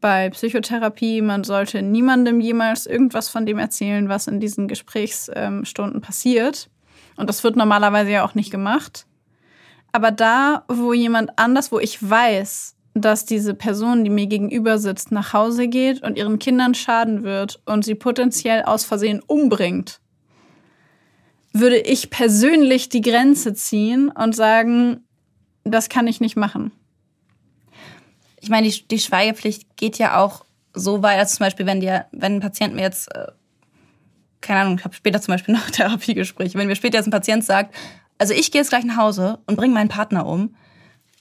bei Psychotherapie. Man sollte niemandem jemals irgendwas von dem erzählen, was in diesen Gesprächsstunden passiert. Und das wird normalerweise ja auch nicht gemacht. Aber da, wo jemand anders, wo ich weiß, dass diese Person, die mir gegenüber sitzt, nach Hause geht und ihren Kindern schaden wird und sie potenziell aus Versehen umbringt, würde ich persönlich die Grenze ziehen und sagen, das kann ich nicht machen. Ich meine, die, die Schweigepflicht geht ja auch so weit, als zum Beispiel, wenn dir, wenn ein Patient mir jetzt, äh, keine Ahnung, ich habe später zum Beispiel noch Therapiegespräche, wenn mir später jetzt ein Patient sagt, also ich gehe jetzt gleich nach Hause und bringe meinen Partner um,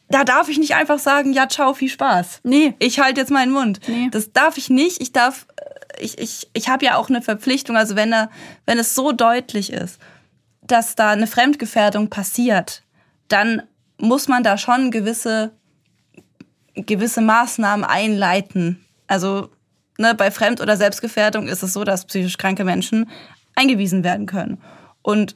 da darf ich nicht einfach sagen, ja, ciao, viel Spaß. Nee. Ich halte jetzt meinen Mund. Nee. Das darf ich nicht. Ich darf, äh, ich, ich, ich habe ja auch eine Verpflichtung, also wenn, da, wenn es so deutlich ist, dass da eine Fremdgefährdung passiert, dann muss man da schon gewisse, gewisse Maßnahmen einleiten. Also ne, bei Fremd- oder Selbstgefährdung ist es so, dass psychisch kranke Menschen eingewiesen werden können. Und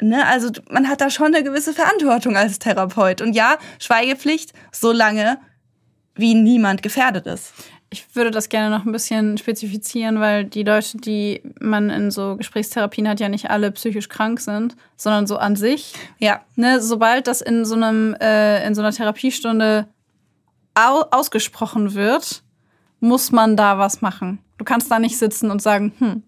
ne, also man hat da schon eine gewisse Verantwortung als Therapeut. Und ja, Schweigepflicht, solange wie niemand gefährdet ist. Ich würde das gerne noch ein bisschen spezifizieren, weil die Leute, die man in so Gesprächstherapien hat, ja nicht alle psychisch krank sind, sondern so an sich. Ja. Ne, sobald das in so einem äh, in so einer Therapiestunde au ausgesprochen wird, muss man da was machen. Du kannst da nicht sitzen und sagen, hm,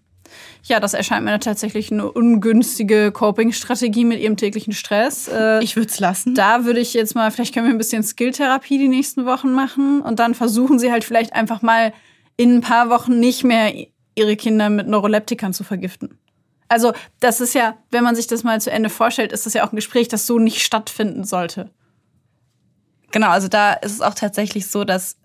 ja, das erscheint mir tatsächlich eine ungünstige Coping-Strategie mit ihrem täglichen Stress. Äh, ich würde es lassen. Da würde ich jetzt mal, vielleicht können wir ein bisschen Skilltherapie die nächsten Wochen machen und dann versuchen sie halt vielleicht einfach mal in ein paar Wochen nicht mehr ihre Kinder mit Neuroleptikern zu vergiften. Also, das ist ja, wenn man sich das mal zu Ende vorstellt, ist das ja auch ein Gespräch, das so nicht stattfinden sollte. Genau, also da ist es auch tatsächlich so, dass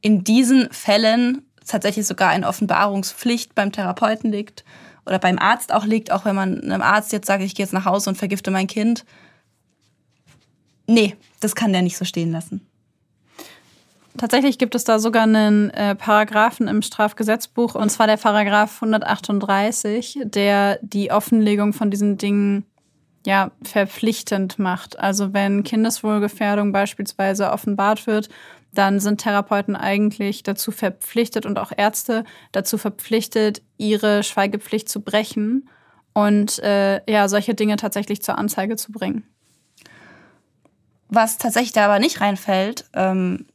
in diesen Fällen tatsächlich sogar eine Offenbarungspflicht beim Therapeuten liegt oder beim Arzt auch liegt, auch wenn man einem Arzt jetzt sagt, ich gehe jetzt nach Hause und vergifte mein Kind. Nee, das kann der nicht so stehen lassen. Tatsächlich gibt es da sogar einen äh, Paragraphen im Strafgesetzbuch, und zwar der Paragraph 138, der die Offenlegung von diesen Dingen ja, verpflichtend macht. Also wenn Kindeswohlgefährdung beispielsweise offenbart wird, dann sind Therapeuten eigentlich dazu verpflichtet und auch Ärzte dazu verpflichtet, ihre Schweigepflicht zu brechen und äh, ja, solche Dinge tatsächlich zur Anzeige zu bringen. Was tatsächlich da aber nicht reinfällt, ähm,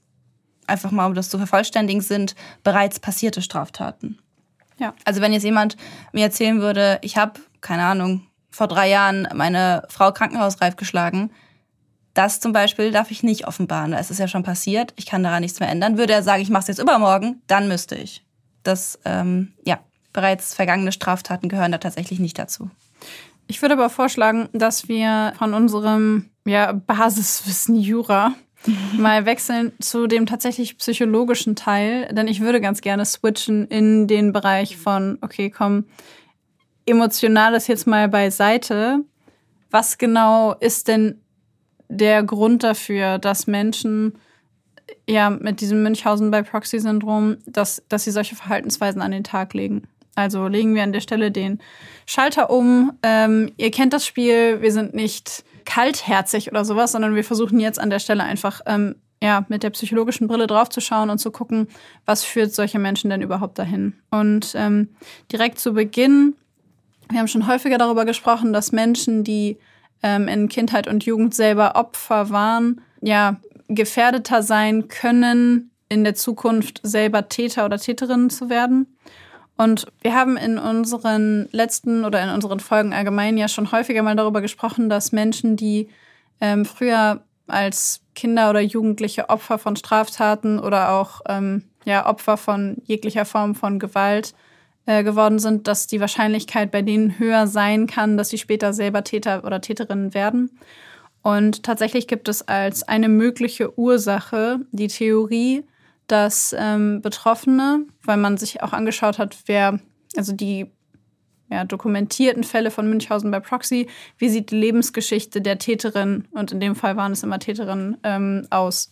einfach mal um das zu vervollständigen, sind bereits passierte Straftaten. Ja. Also wenn jetzt jemand mir erzählen würde, ich habe, keine Ahnung, vor drei Jahren meine Frau krankenhausreif geschlagen, das zum Beispiel darf ich nicht offenbaren. Es ist ja schon passiert, ich kann daran nichts mehr ändern. Würde er sagen, ich mache es jetzt übermorgen, dann müsste ich. Das, ähm, ja, bereits vergangene Straftaten gehören da tatsächlich nicht dazu. Ich würde aber vorschlagen, dass wir von unserem ja, Basiswissen Jura mal wechseln zu dem tatsächlich psychologischen Teil, denn ich würde ganz gerne switchen in den Bereich von, okay, komm, emotionales jetzt mal beiseite. Was genau ist denn der Grund dafür, dass Menschen ja mit diesem Münchhausen bei Proxy-Syndrom, dass, dass sie solche Verhaltensweisen an den Tag legen. Also legen wir an der Stelle den Schalter um. Ähm, ihr kennt das Spiel, wir sind nicht kaltherzig oder sowas, sondern wir versuchen jetzt an der Stelle einfach ähm, ja, mit der psychologischen Brille draufzuschauen und zu gucken, was führt solche Menschen denn überhaupt dahin. Und ähm, direkt zu Beginn, wir haben schon häufiger darüber gesprochen, dass Menschen, die ähm, in Kindheit und Jugend selber Opfer waren, ja, gefährdeter sein können, in der Zukunft selber Täter oder Täterinnen zu werden. Und wir haben in unseren letzten oder in unseren Folgen allgemein ja schon häufiger mal darüber gesprochen, dass Menschen, die ähm, früher als Kinder oder Jugendliche Opfer von Straftaten oder auch ähm, ja, Opfer von jeglicher Form von Gewalt äh, geworden sind, dass die Wahrscheinlichkeit bei denen höher sein kann, dass sie später selber Täter oder Täterinnen werden. Und tatsächlich gibt es als eine mögliche Ursache die Theorie, dass ähm, Betroffene, weil man sich auch angeschaut hat, wer, also die ja, dokumentierten Fälle von Münchhausen bei Proxy, wie sieht die Lebensgeschichte der Täterin, und in dem Fall waren es immer Täterinnen, ähm, aus.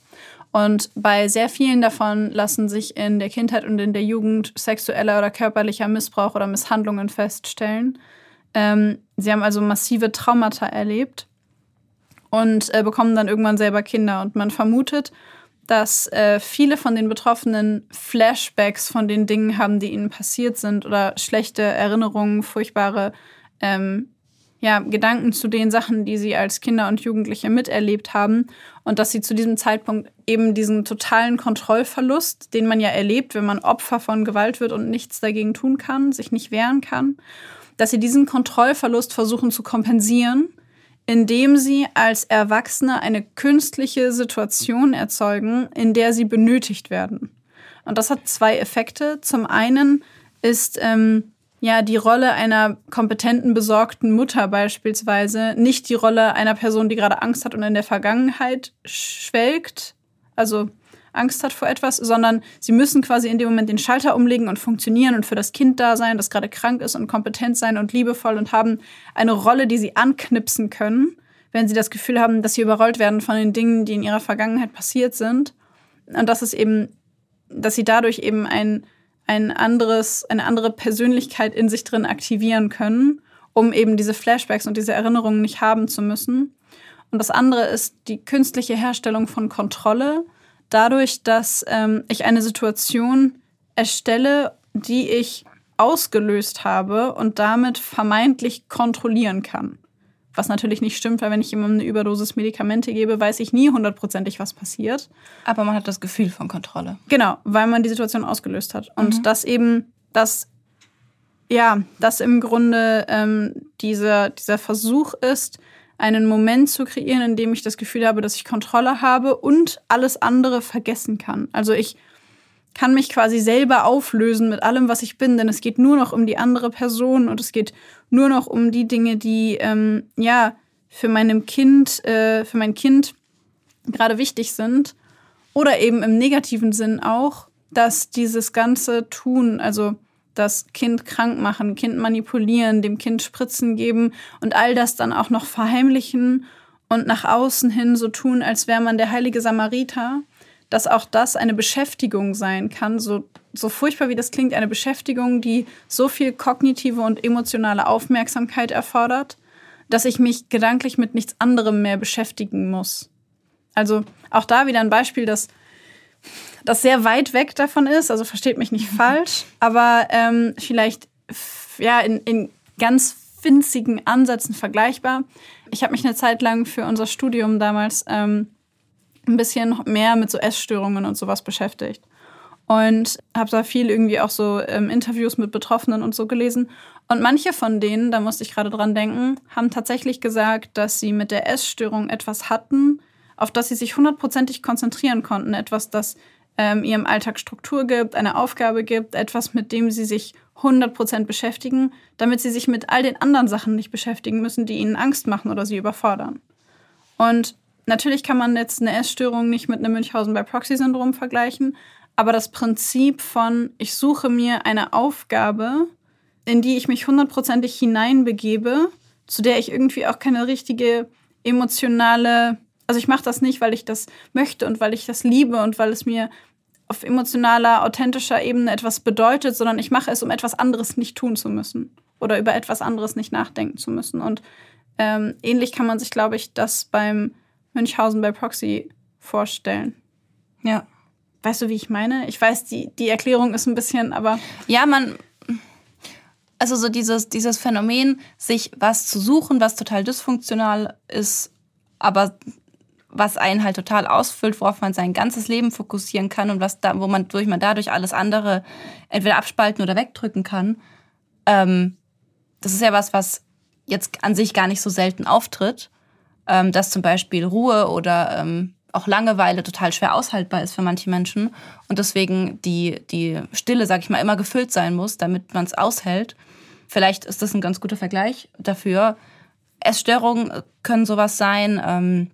Und bei sehr vielen davon lassen sich in der Kindheit und in der Jugend sexueller oder körperlicher Missbrauch oder Misshandlungen feststellen. Ähm, sie haben also massive Traumata erlebt und äh, bekommen dann irgendwann selber Kinder. Und man vermutet, dass äh, viele von den Betroffenen Flashbacks von den Dingen haben, die ihnen passiert sind oder schlechte Erinnerungen, furchtbare ähm, ja, Gedanken zu den Sachen, die sie als Kinder und Jugendliche miterlebt haben und dass sie zu diesem Zeitpunkt eben diesen totalen Kontrollverlust, den man ja erlebt, wenn man Opfer von Gewalt wird und nichts dagegen tun kann, sich nicht wehren kann, dass sie diesen Kontrollverlust versuchen zu kompensieren, indem sie als Erwachsene eine künstliche Situation erzeugen, in der sie benötigt werden. Und das hat zwei Effekte. Zum einen ist ähm, ja die Rolle einer kompetenten, besorgten Mutter beispielsweise nicht die Rolle einer Person, die gerade Angst hat und in der Vergangenheit schwelgt, also Angst hat vor etwas, sondern sie müssen quasi in dem Moment den Schalter umlegen und funktionieren und für das Kind da sein, das gerade krank ist und kompetent sein und liebevoll und haben eine Rolle, die sie anknipsen können, wenn sie das Gefühl haben, dass sie überrollt werden von den Dingen, die in ihrer Vergangenheit passiert sind. Und das ist eben dass sie dadurch eben ein, ein anderes, eine andere Persönlichkeit in sich drin aktivieren können, um eben diese Flashbacks und diese Erinnerungen nicht haben zu müssen. Und das andere ist die künstliche Herstellung von Kontrolle, dadurch, dass ähm, ich eine Situation erstelle, die ich ausgelöst habe und damit vermeintlich kontrollieren kann. Was natürlich nicht stimmt, weil wenn ich jemandem eine Überdosis Medikamente gebe, weiß ich nie hundertprozentig, was passiert. Aber man hat das Gefühl von Kontrolle. Genau, weil man die Situation ausgelöst hat. Und mhm. dass eben das, ja, das im Grunde ähm, dieser, dieser Versuch ist, einen Moment zu kreieren, in dem ich das Gefühl habe, dass ich Kontrolle habe und alles andere vergessen kann. Also ich kann mich quasi selber auflösen mit allem, was ich bin, denn es geht nur noch um die andere Person und es geht nur noch um die Dinge, die ähm, ja für meinem Kind, äh, für mein Kind gerade wichtig sind. Oder eben im negativen Sinn auch, dass dieses ganze Tun, also das Kind krank machen, Kind manipulieren, dem Kind Spritzen geben und all das dann auch noch verheimlichen und nach außen hin so tun, als wäre man der heilige Samariter dass auch das eine Beschäftigung sein kann, so, so furchtbar wie das klingt, eine Beschäftigung, die so viel kognitive und emotionale Aufmerksamkeit erfordert, dass ich mich gedanklich mit nichts anderem mehr beschäftigen muss. Also auch da wieder ein Beispiel, das, das sehr weit weg davon ist, also versteht mich nicht falsch, aber ähm, vielleicht ja, in, in ganz winzigen Ansätzen vergleichbar. Ich habe mich eine Zeit lang für unser Studium damals ähm, ein bisschen mehr mit so Essstörungen und sowas beschäftigt. Und habe da viel irgendwie auch so ähm, Interviews mit Betroffenen und so gelesen. Und manche von denen, da musste ich gerade dran denken, haben tatsächlich gesagt, dass sie mit der Essstörung etwas hatten, auf das sie sich hundertprozentig konzentrieren konnten. Etwas, das ähm, ihrem Alltag Struktur gibt, eine Aufgabe gibt, etwas, mit dem sie sich 100% beschäftigen, damit sie sich mit all den anderen Sachen nicht beschäftigen müssen, die ihnen Angst machen oder sie überfordern. Und natürlich kann man jetzt eine Essstörung nicht mit einem Münchhausen bei Proxy-Syndrom vergleichen, aber das Prinzip von, ich suche mir eine Aufgabe, in die ich mich hundertprozentig hineinbegebe, zu der ich irgendwie auch keine richtige emotionale, also ich mache das nicht, weil ich das möchte und weil ich das liebe und weil es mir auf emotionaler, authentischer Ebene etwas bedeutet, sondern ich mache es, um etwas anderes nicht tun zu müssen oder über etwas anderes nicht nachdenken zu müssen. Und ähm, ähnlich kann man sich, glaube ich, das beim Münchhausen bei Proxy vorstellen. Ja. Weißt du, wie ich meine? Ich weiß, die, die Erklärung ist ein bisschen, aber. Ja, man. Also so dieses, dieses Phänomen, sich was zu suchen, was total dysfunktional ist, aber was einen halt total ausfüllt, worauf man sein ganzes Leben fokussieren kann und was da, wo man durch man dadurch alles andere entweder abspalten oder wegdrücken kann. Ähm, das ist ja was, was jetzt an sich gar nicht so selten auftritt ähm, dass zum Beispiel Ruhe oder ähm, auch Langeweile total schwer aushaltbar ist für manche Menschen und deswegen die, die Stille, sag ich mal, immer gefüllt sein muss, damit man es aushält. Vielleicht ist das ein ganz guter Vergleich dafür. Essstörungen können sowas sein. Ähm,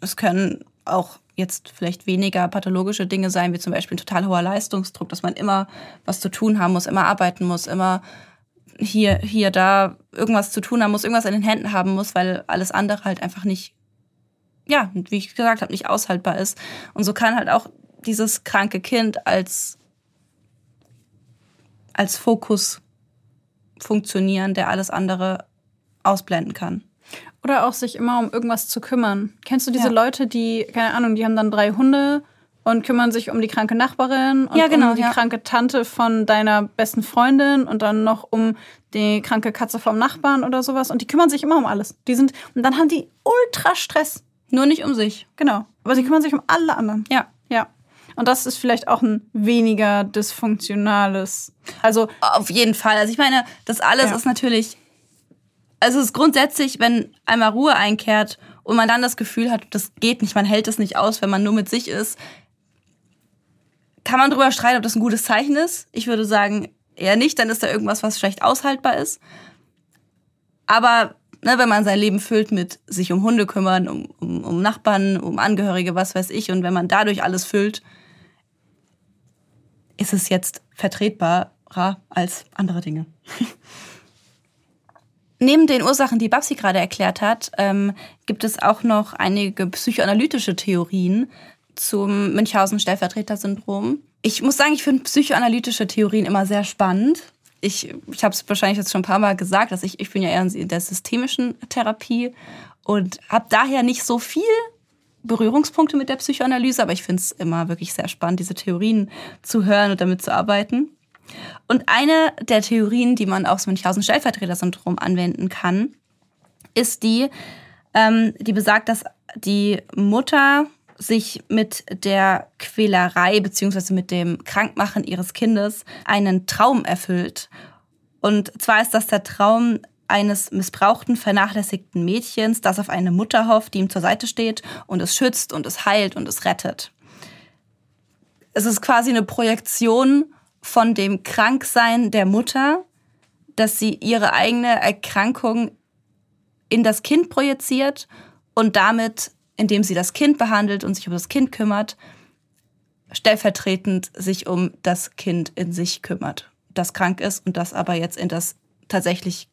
es können auch jetzt vielleicht weniger pathologische Dinge sein, wie zum Beispiel ein total hoher Leistungsdruck, dass man immer was zu tun haben muss, immer arbeiten muss, immer hier, hier, da irgendwas zu tun haben muss, irgendwas in den Händen haben muss, weil alles andere halt einfach nicht, ja, wie ich gesagt habe, nicht aushaltbar ist. Und so kann halt auch dieses kranke Kind als, als Fokus funktionieren, der alles andere ausblenden kann. Oder auch sich immer um irgendwas zu kümmern. Kennst du diese ja. Leute, die, keine Ahnung, die haben dann drei Hunde und kümmern sich um die kranke Nachbarin und ja, genau, um die ja. kranke Tante von deiner besten Freundin und dann noch um die kranke Katze vom Nachbarn oder sowas. Und die kümmern sich immer um alles. Die sind, und dann haben die ultra Stress. Nur nicht um sich. Genau. Aber sie kümmern sich um alle anderen. Ja. Ja. Und das ist vielleicht auch ein weniger dysfunktionales. Also. Auf jeden Fall. Also ich meine, das alles ja. ist natürlich. Also es ist grundsätzlich, wenn einmal Ruhe einkehrt und man dann das Gefühl hat, das geht nicht, man hält es nicht aus, wenn man nur mit sich ist, kann man darüber streiten, ob das ein gutes Zeichen ist. Ich würde sagen, eher nicht, dann ist da irgendwas, was schlecht aushaltbar ist. Aber ne, wenn man sein Leben füllt mit sich um Hunde kümmern, um, um, um Nachbarn, um Angehörige, was weiß ich, und wenn man dadurch alles füllt, ist es jetzt vertretbarer als andere Dinge. Neben den Ursachen, die Babsi gerade erklärt hat, ähm, gibt es auch noch einige psychoanalytische Theorien, zum Münchhausen-Stellvertreter-Syndrom. Ich muss sagen, ich finde psychoanalytische Theorien immer sehr spannend. Ich, ich habe es wahrscheinlich jetzt schon ein paar Mal gesagt, dass ich, ich bin ja eher in der systemischen Therapie und habe daher nicht so viel Berührungspunkte mit der Psychoanalyse, aber ich finde es immer wirklich sehr spannend, diese Theorien zu hören und damit zu arbeiten. Und eine der Theorien, die man aufs Münchhausen-Stellvertreter-Syndrom anwenden kann, ist die, ähm, die besagt, dass die Mutter sich mit der Quälerei beziehungsweise mit dem Krankmachen ihres Kindes einen Traum erfüllt. Und zwar ist das der Traum eines missbrauchten, vernachlässigten Mädchens, das auf eine Mutter hofft, die ihm zur Seite steht und es schützt und es heilt und es rettet. Es ist quasi eine Projektion von dem Kranksein der Mutter, dass sie ihre eigene Erkrankung in das Kind projiziert und damit, indem sie das Kind behandelt und sich um das Kind kümmert, stellvertretend sich um das Kind in sich kümmert, das krank ist und das aber jetzt in das tatsächlich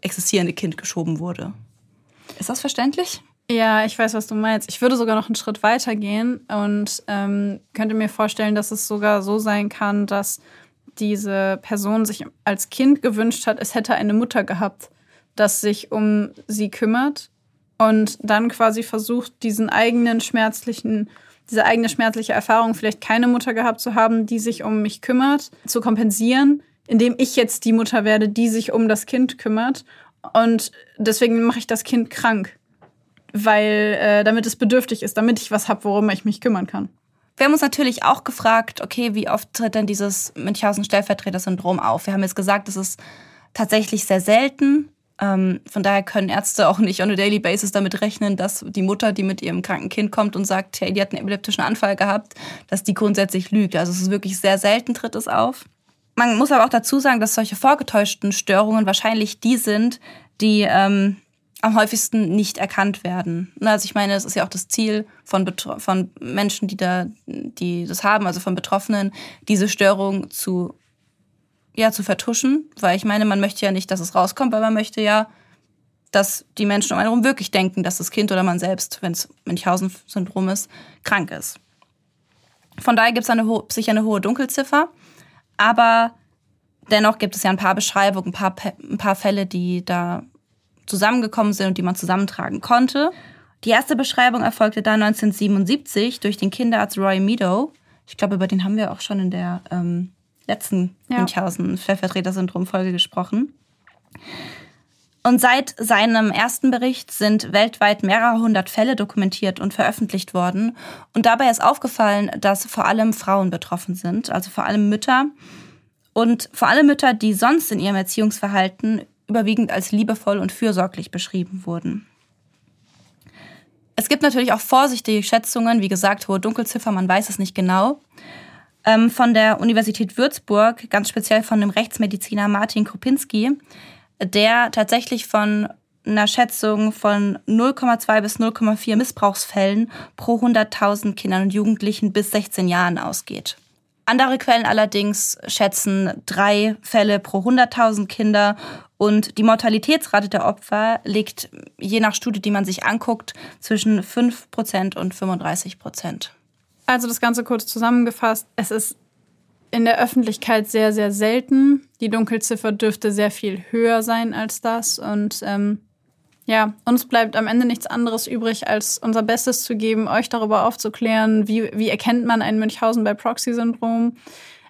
existierende Kind geschoben wurde. Ist das verständlich? Ja, ich weiß, was du meinst. Ich würde sogar noch einen Schritt weiter gehen und ähm, könnte mir vorstellen, dass es sogar so sein kann, dass diese Person sich als Kind gewünscht hat, es hätte eine Mutter gehabt, das sich um sie kümmert und dann quasi versucht, diesen eigenen schmerzlichen, diese eigene schmerzliche Erfahrung, vielleicht keine Mutter gehabt zu haben, die sich um mich kümmert, zu kompensieren, indem ich jetzt die Mutter werde, die sich um das Kind kümmert. Und deswegen mache ich das Kind krank, weil äh, damit es bedürftig ist, damit ich was habe, worum ich mich kümmern kann. Wir haben uns natürlich auch gefragt, okay, wie oft tritt denn dieses Münchhausen-Stellvertreter-Syndrom auf? Wir haben jetzt gesagt, es ist tatsächlich sehr selten. Ähm, von daher können Ärzte auch nicht on a daily basis damit rechnen, dass die Mutter, die mit ihrem kranken Kind kommt und sagt, hey, die hat einen epileptischen Anfall gehabt, dass die grundsätzlich lügt. Also es ist wirklich sehr selten tritt es auf. Man muss aber auch dazu sagen, dass solche vorgetäuschten Störungen wahrscheinlich die sind, die ähm, am häufigsten nicht erkannt werden. Also ich meine, es ist ja auch das Ziel von, von Menschen, die da, die das haben, also von Betroffenen, diese Störung zu ja, zu vertuschen, weil ich meine, man möchte ja nicht, dass es rauskommt, weil man möchte ja, dass die Menschen um einen herum wirklich denken, dass das Kind oder man selbst, wenn es Münchhausen-Syndrom ist, krank ist. Von daher gibt es eine sicher eine hohe Dunkelziffer, aber dennoch gibt es ja ein paar Beschreibungen, ein paar, ein paar Fälle, die da zusammengekommen sind und die man zusammentragen konnte. Die erste Beschreibung erfolgte da 1977 durch den Kinderarzt Roy Meadow. Ich glaube, über den haben wir auch schon in der ähm, letzten ja. Münchhausen-Stellvertreter-Syndrom-Folge gesprochen. Und seit seinem ersten Bericht sind weltweit mehrere hundert Fälle dokumentiert und veröffentlicht worden. Und dabei ist aufgefallen, dass vor allem Frauen betroffen sind, also vor allem Mütter. Und vor allem Mütter, die sonst in ihrem Erziehungsverhalten überwiegend als liebevoll und fürsorglich beschrieben wurden. Es gibt natürlich auch vorsichtige Schätzungen, wie gesagt, hohe Dunkelziffer, man weiß es nicht genau ähm, von der Universität Würzburg, ganz speziell von dem Rechtsmediziner Martin Kropinski, der tatsächlich von einer Schätzung von 0,2 bis 0,4 Missbrauchsfällen pro 100.000 Kindern und Jugendlichen bis 16 Jahren ausgeht. Andere Quellen allerdings schätzen drei Fälle pro 100.000 Kinder und die Mortalitätsrate der Opfer liegt je nach Studie, die man sich anguckt, zwischen 5% und 35%. Also das Ganze kurz zusammengefasst. Es ist in der Öffentlichkeit sehr, sehr selten. Die Dunkelziffer dürfte sehr viel höher sein als das. Und ähm, ja, uns bleibt am Ende nichts anderes übrig, als unser Bestes zu geben, euch darüber aufzuklären, wie, wie erkennt man ein Münchhausen bei Proxy-Syndrom,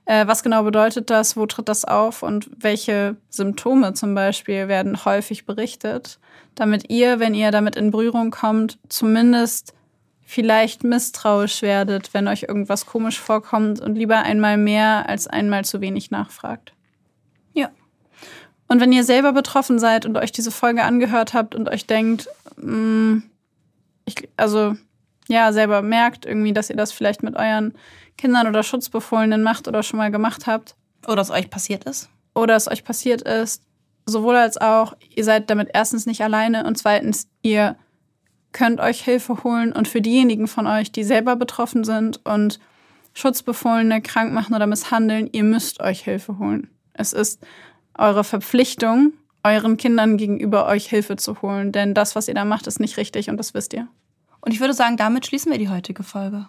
äh, was genau bedeutet das, wo tritt das auf und welche Symptome zum Beispiel werden häufig berichtet, damit ihr, wenn ihr damit in Berührung kommt, zumindest vielleicht misstrauisch werdet, wenn euch irgendwas komisch vorkommt und lieber einmal mehr als einmal zu wenig nachfragt. Ja. Und wenn ihr selber betroffen seid und euch diese Folge angehört habt und euch denkt, mh, mm, ich, also ja, selber merkt irgendwie, dass ihr das vielleicht mit euren Kindern oder Schutzbefohlenen macht oder schon mal gemacht habt. Oder es euch passiert ist. Oder es euch passiert ist. Sowohl als auch, ihr seid damit erstens nicht alleine und zweitens, ihr könnt euch Hilfe holen und für diejenigen von euch, die selber betroffen sind und Schutzbefohlene krank machen oder misshandeln, ihr müsst euch Hilfe holen. Es ist eure Verpflichtung, euren Kindern gegenüber euch Hilfe zu holen, denn das, was ihr da macht, ist nicht richtig und das wisst ihr. Und ich würde sagen, damit schließen wir die heutige Folge.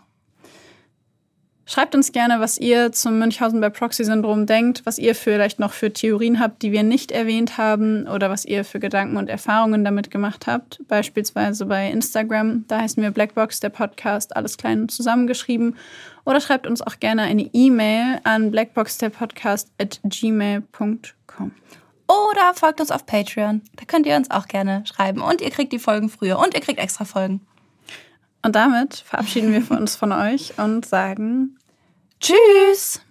Schreibt uns gerne, was ihr zum Münchhausen bei Proxy-Syndrom denkt, was ihr vielleicht noch für Theorien habt, die wir nicht erwähnt haben oder was ihr für Gedanken und Erfahrungen damit gemacht habt. Beispielsweise bei Instagram, da heißen wir Blackbox, der Podcast, alles klein und zusammengeschrieben. Oder schreibt uns auch gerne eine E-Mail an blackboxderpodcast at gmail.com. Oder folgt uns auf Patreon. Da könnt ihr uns auch gerne schreiben. Und ihr kriegt die Folgen früher und ihr kriegt extra Folgen. Und damit verabschieden wir uns von euch und sagen Tschüss!